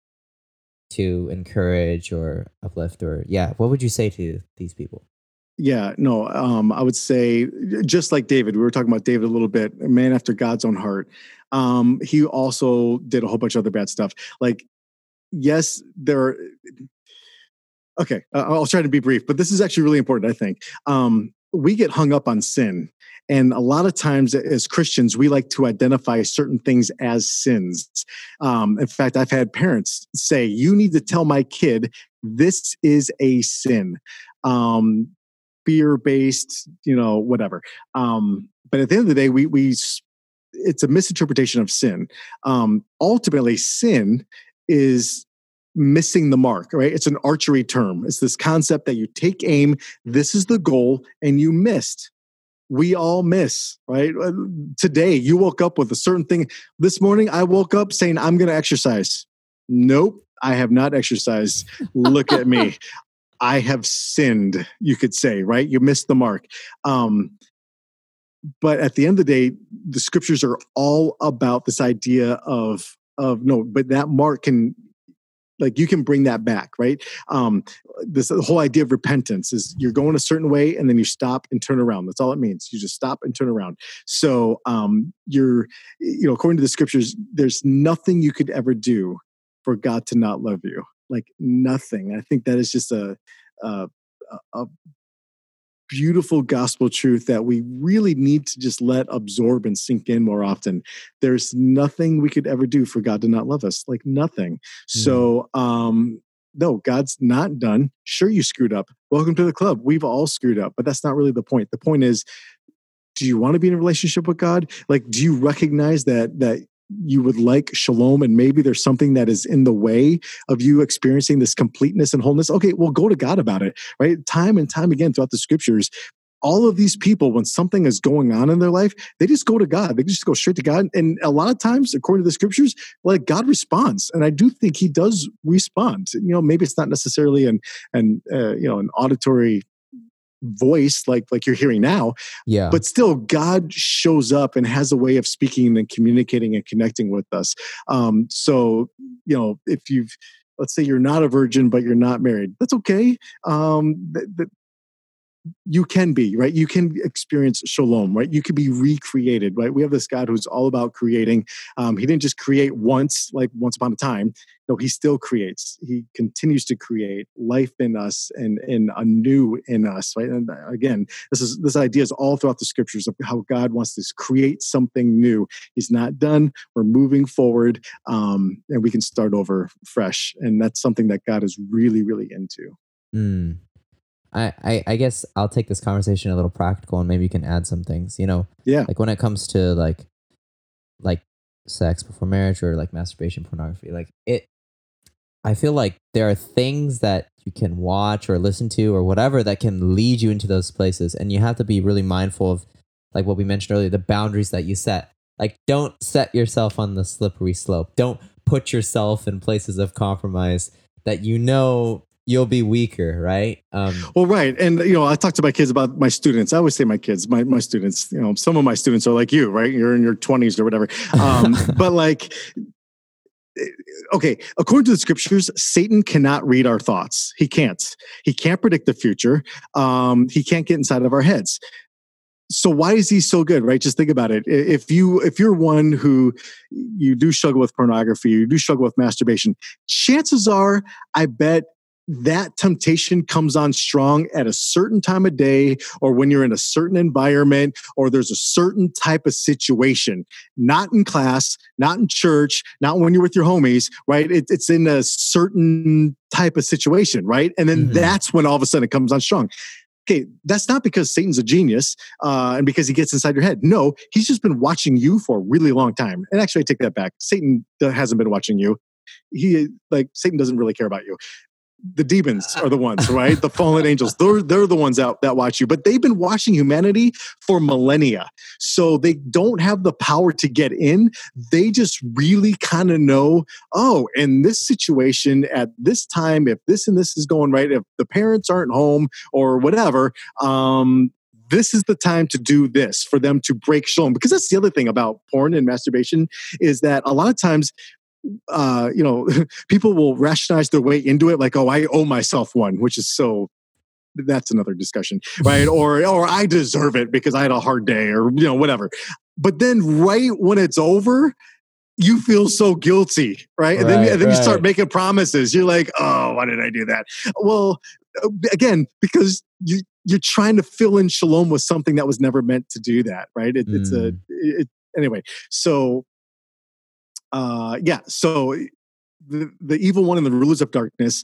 to encourage or uplift or yeah, what would you say to these people? Yeah, no, um, I would say just like David, we were talking about David a little bit, a man after God's own heart. Um, he also did a whole bunch of other bad stuff. Like, yes, there are. Okay, uh, I'll try to be brief, but this is actually really important, I think. Um, we get hung up on sin. And a lot of times, as Christians, we like to identify certain things as sins. Um, in fact, I've had parents say, You need to tell my kid this is a sin. Um, fear based, you know, whatever. Um, but at the end of the day, we we it's a misinterpretation of sin. Um, ultimately, sin is missing the mark, right? It's an archery term. It's this concept that you take aim, this is the goal, and you missed. We all miss, right? Uh, Today, you woke up with a certain thing. This morning, I woke up saying, I'm going to exercise. Nope. I have not exercised. Look at me. I have sinned, you could say, right? You missed the mark. Um, but at the end of the day, the scriptures are all about this idea of of no, but that mark can like you can bring that back right? Um this whole idea of repentance is you're going a certain way and then you stop and turn around. That's all it means. You just stop and turn around. So um you're you know according to the scriptures there's nothing you could ever do for god to not love you. Like nothing. I think that is just a a, a beautiful gospel truth that we really need to just let absorb and sink in more often. There's nothing we could ever do for God to not love us, like nothing. Mm. So, um, no, God's not done. Sure, you screwed up. Welcome to the club. We've all screwed up, but that's not really the point. The point is, do you want to be in a relationship with God? Like, do you recognize that that you would like shalom and maybe there's something that is in the way of you experiencing this completeness and wholeness okay well go to god about it right? Time and time again throughout the scriptures all of these people when something is going on in their life they just go to god. They just go straight to god. And a lot of times according to the scriptures like god responds. And i do think he does respond. You know maybe it's not necessarily an an uh, you know an auditory voice like like you're hearing now yeah. but still god shows up and has a way of speaking and communicating and connecting with us. Um so you know if you've let's say you're not a virgin but you're not married that's okay. Um th- th- you can be right? You can experience shalom right? You can be recreated right? We have this god who's all about creating. Um, he didn't just create once like once upon a time. No he still creates. He continues to create life in us and and anew in us right? And uh, again this is this idea is all throughout the scriptures of how god wants to create something new. He's not done. We're moving forward um, and we can start over fresh. And that's something that god is really really into. Mm. I, I, I guess I'll take this conversation a little practical and maybe you can add some things. You know, yeah. Like when it comes to like like sex before marriage or like masturbation pornography, like it I feel like there are things that you can watch or listen to or whatever that can lead you into those places. And you have to be really mindful of like what we mentioned earlier, the boundaries that you set. Like don't set yourself on the slippery slope. Don't put yourself in places of compromise that you know you'll be weaker, right? Um, well, right. And, you know, I talk to my kids about my students. I always say my kids, my, my students, you know, some of my students are like you, right? You're in your 20s or whatever. Um, but like, eh, okay, according to the scriptures, Satan cannot read our thoughts. He can't. He can't predict the future. Um, he can't get inside of our heads. So why is he so good, right? Just think about it. If you if you're one who you do struggle with pornography, you do struggle with masturbation, chances are, I bet that temptation comes on strong at a certain time of day or when you're in a certain environment or there's a certain type of situation. Not in class not in church not when you're with your homies right? It, it's in a certain type of situation right? And then mm-hmm. that's when all of a sudden it comes on strong. Okay that's not because satan's a genius uh, and because he gets inside your head. No he's just been watching you for a really long time. And actually i take that back. Satan hasn't been watching you. He like satan doesn't really care about you the demons are the ones, right? the fallen angels. They're they're the ones out that watch you. But they've been watching humanity for millennia. So they don't have the power to get in. They just really kind of know, oh, in this situation at this time, if this and this is going right, if the parents aren't home or whatever, um, this is the time to do this for them to break shalom because that's the other thing about porn and masturbation is that a lot of times uh, you know, people will rationalize their way into it, like, "Oh, I owe myself one," which is so. That's another discussion, right? or, or I deserve it because I had a hard day, or you know, whatever. But then, right when it's over, you feel so guilty, right? And then, and then right. you start making promises. You're like, "Oh, why did I do that?" Well, uh, again, because you you're trying to fill in shalom with something that was never meant to do that, right? It, mm. It's a mm. it, anyway. So uh, yeah, so the, the evil one and the rulers of darkness,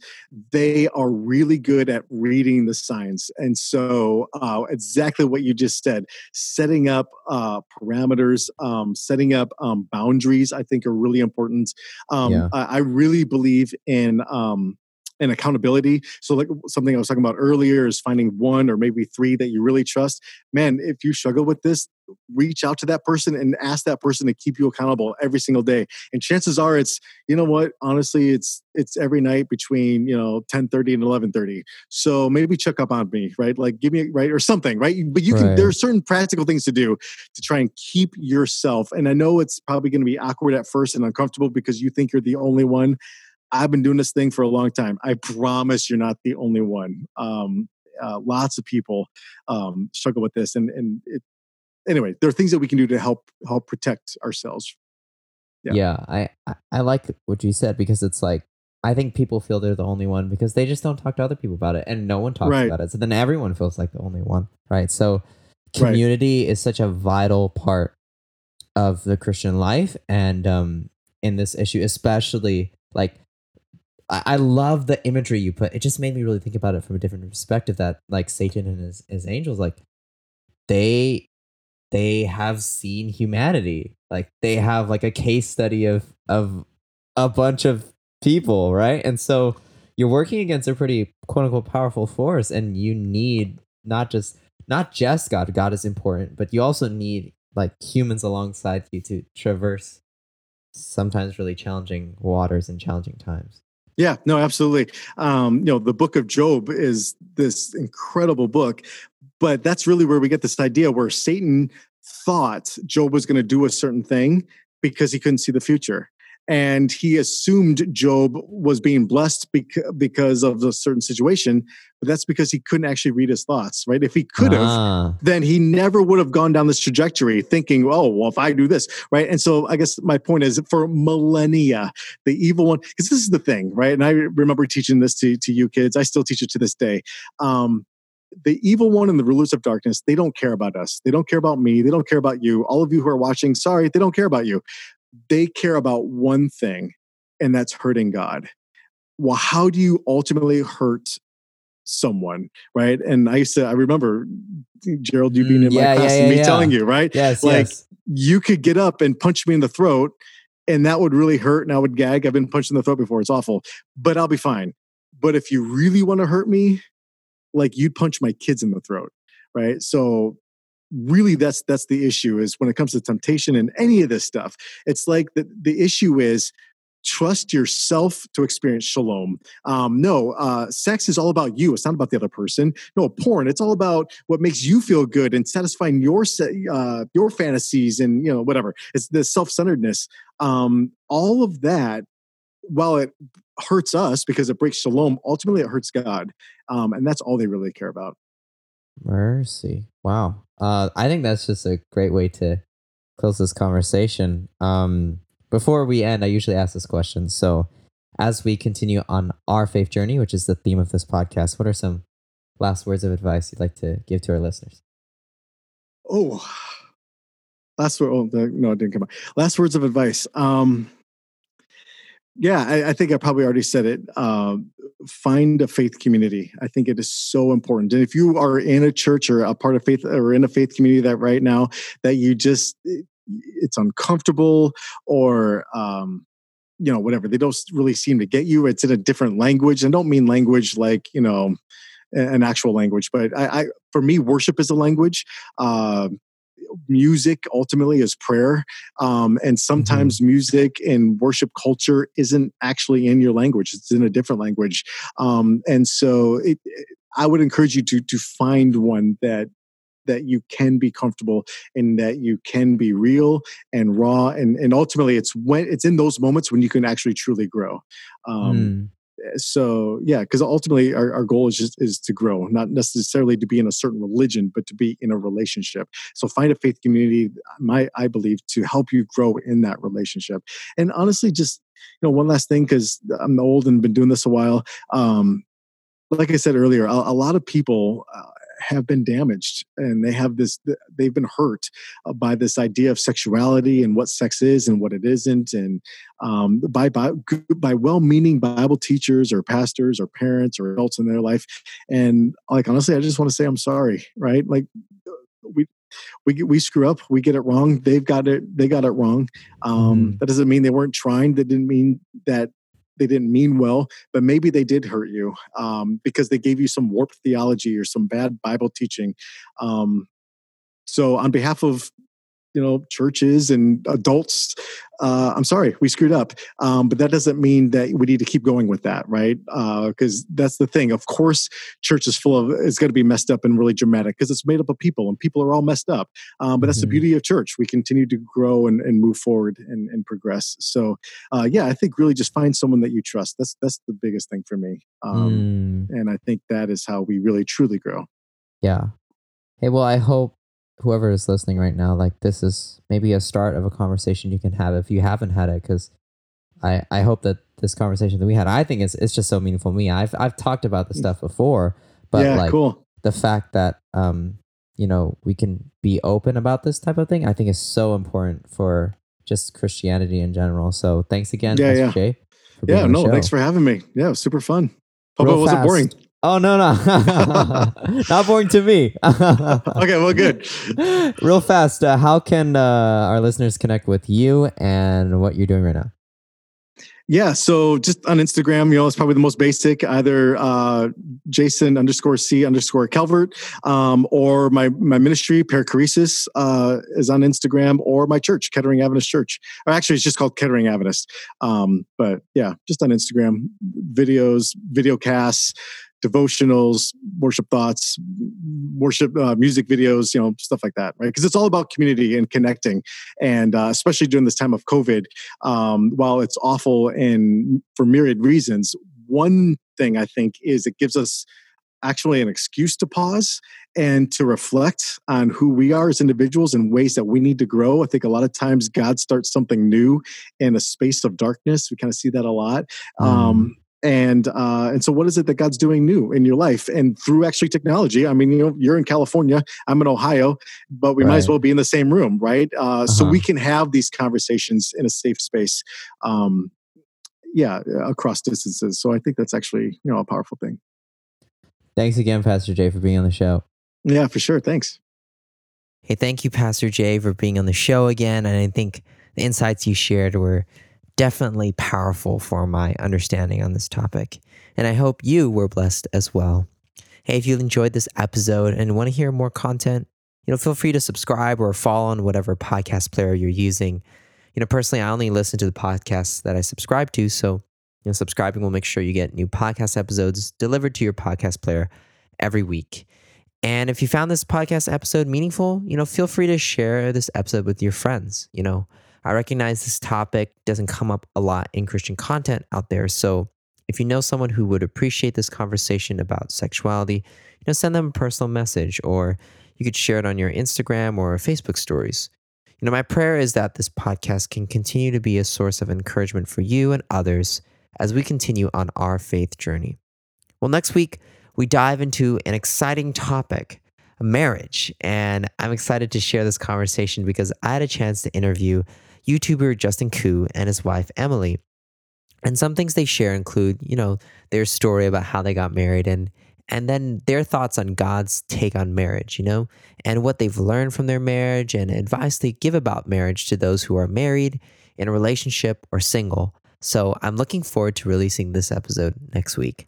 they are really good at reading the signs. And so, uh, exactly what you just said, setting up uh, parameters, um, setting up um, boundaries, I think are really important. Um, yeah. I, I, really believe in. Um, and accountability. So, like something I was talking about earlier is finding one or maybe three that you really trust. Man, if you struggle with this, reach out to that person and ask that person to keep you accountable every single day. And chances are it's you know what honestly it's it's every night between you know 10 30 and 11 30 so maybe check up on me right? Like give me right or something right? But you can there are certain practical things to do to try and keep yourself. And i know it's probably going to be awkward at first and uncomfortable because you think you're the only one. I've been doing this thing for a long time. I promise you're not the only one. Um uh, lots of people um, struggle with this, and and it, anyway, there are things that we can do to help help protect ourselves. Yeah. Yeah, I, I like what you said because it's like I think people feel they're the only one because they just don't talk to other people about it, and no one talks Right. about it. So then everyone feels like the only one, right? So Right. community is such a vital part of the Christian life, and um, in this issue, especially like I, I love the imagery you put. It just made me really think about it from a different perspective. That like Satan and his his angels, like they they have seen humanity. Like they have like a case study of of a bunch of people, right? And so you're working against a pretty quote unquote powerful force, and you need not just not just God. God is important, but you also need like humans alongside you to traverse sometimes really challenging waters and challenging times. Yeah, no, absolutely. Um, you know, the book of Job is this incredible book, but that's really where we get this idea where Satan thought Job was going to do a certain thing because he couldn't see the future. And he assumed Job was being blessed bec- because of a certain situation, but that's because he couldn't actually read his thoughts, right? If he could have, Ah, then he never would have gone down this trajectory thinking, oh, well, if I do this, right? And so I guess my point is for millennia, the evil one, because this is the thing, right? And I remember teaching this to, to you kids. I still teach it to this day. Um, the evil one and the rulers of darkness, they don't care about us. They don't care about me. They don't care about you. All of you who are watching, sorry, they don't care about you. They care about one thing, and that's hurting God. Well, how do you ultimately hurt someone, right? And I used to, I remember Gerald, you being Mm, in yeah, my yeah, class yeah, and me yeah. telling you, right? yes, like, yes. You could get up and punch me in the throat, and that would really hurt, and I would gag. I've been punched in the throat before; it's awful, but I'll be fine. But if you really want to hurt me, like you'd punch my kids in the throat, right? So really that's that's the issue is when it comes to temptation and any of this stuff it's like the, the issue is trust yourself to experience shalom. Um, no uh, sex is all about you it's not about the other person. No porn it's all about what makes you feel good and satisfying your uh, your fantasies and you know whatever. It's the self-centeredness. Um, all of that while it hurts us because it breaks shalom ultimately it hurts god um, and that's all they really care about Mercy. Wow. Uh, I think that's just a great way to close this conversation. Um, before we end, I usually ask this question. So, as we continue on our faith journey, which is the theme of this podcast, what are some last words of advice you'd like to give to our listeners? Oh, last word. Oh, no, it didn't come out. Last words of advice. Um, yeah, I, I think I probably already said it. Um, find a faith community. I think it is so important. And if you are in a church or a part of faith or in a faith community that right now that you just it's uncomfortable or um, you know whatever they don't really seem to get you. It's in a different language, and don't mean language like you know an actual language, but I, I for me worship is a language. Uh, music ultimately is prayer um, and sometimes music and worship culture isn't actually in your language it's in a different language. Um, and so it, i would encourage you to to find one that that you can be comfortable and that you can be real and raw and and ultimately it's when it's in those moments when you can actually truly grow. Um, Mm, so yeah because ultimately our, our goal is just is to grow not necessarily to be in a certain religion but to be in a relationship. So find a faith community my i believe to help you grow in that relationship. And honestly just you know one last thing because i'm old and been doing this a while um like i said earlier a, a lot of people uh, have been damaged and they have this they've been hurt uh, by this idea of sexuality and what sex is and what it isn't and um, by, by by well-meaning bible teachers or pastors or parents or adults in their life and like honestly i just want to say i'm sorry right like we we we screw up we get it wrong they've got it they got it wrong um, Mhm. that doesn't mean they weren't trying that didn't mean that they didn't mean well, but maybe they did hurt you um, because they gave you some warped theology or some bad Bible teaching. Um, So, on behalf of you know churches and adults uh, i'm sorry we screwed up. Um, but that doesn't mean that we need to keep going with that right? Because uh, that's the thing. Of course church is full of it's going to be messed up and really dramatic because it's made up of people and people are all messed up. Um, but that's mm-hmm. the beauty of church. We continue to grow and, and move forward and, and progress. So uh, yeah i think really just find someone that you trust. That's that's the biggest thing for me. Um, mm. and i think that is how we really truly grow. Yeah. Hey well i hope whoever is listening right now, like this is maybe a start of a conversation you can have if you haven't had it. Because I I hope that this conversation that we had, I think it's it's just so meaningful to me. I've I've talked about this stuff before, but yeah, like cool. the fact that um you know we can be open about this type of thing, I think is so important for just Christianity in general. So thanks again, yeah, yeah. Jay. Yeah, no, thanks for having me. Yeah, super fun. Hope Real it wasn't fast. boring. Oh no no, not boring to me. okay, well, good. Real fast, uh, how can uh, our listeners connect with you and what you're doing right now? Yeah, so just on Instagram, you know, it's probably the most basic. Either uh, Jason underscore C underscore Calvert, um, or my my ministry Perichoresis uh, is on Instagram, or my church Kettering Adventist Church. Or actually, it's just called Kettering Adventist. Um, but yeah, just on Instagram, videos, video casts devotionals, worship thoughts, worship uh, music videos, you know, stuff like that, right? Because it's all about community and connecting, and uh, especially during this time of COVID, um, while it's awful and for myriad reasons, one thing I think is it gives us actually an excuse to pause and to reflect on who we are as individuals and ways that we need to grow. I think a lot of times God starts something new in a space of darkness. We kind of see that a lot. Mm. Um, and uh, and so what is it that god's doing new in your life? And through actually technology i mean you know you're in california i'm in ohio but we right. might as well be in the same room right? Uh, uh-huh. so we can have these conversations in a safe space um, yeah across distances. So i think that's actually you know a powerful thing. Thanks again pastor jay for being on the show. Yeah for sure. Thanks. Hey thank you pastor jay for being on the show again. And i think the insights you shared were definitely powerful for my understanding on this topic. And I hope you were blessed as well. Hey, if you enjoyed this episode and want to hear more content, you know, feel free to subscribe or follow on whatever podcast player you're using. You know, personally, I only listen to the podcasts that I subscribe to. So, you know, subscribing will make sure you get new podcast episodes delivered to your podcast player every week. And if you found this podcast episode meaningful, you know, feel free to share this episode with your friends. You know, I recognize this topic doesn't come up a lot in Christian content out there. So if you know someone who would appreciate this conversation about sexuality, you know, send them a personal message or you could share it on your Instagram or Facebook stories. You know, my prayer is that this podcast can continue to be a source of encouragement for you and others as we continue on our faith journey. Well, next week, we dive into an exciting topic marriage. And I'm excited to share this conversation because I had a chance to interview YouTuber Justin Koo and his wife Emily. And some things they share include, you know, their story about how they got married and and then their thoughts on God's take on marriage, you know, and what they've learned from their marriage and advice they give about marriage to those who are married, in a relationship, or single. So I'm looking forward to releasing this episode next week.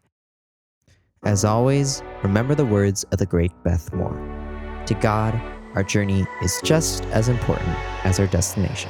As always, remember the words of the great Beth Moore To God, our journey is just as important as our destination.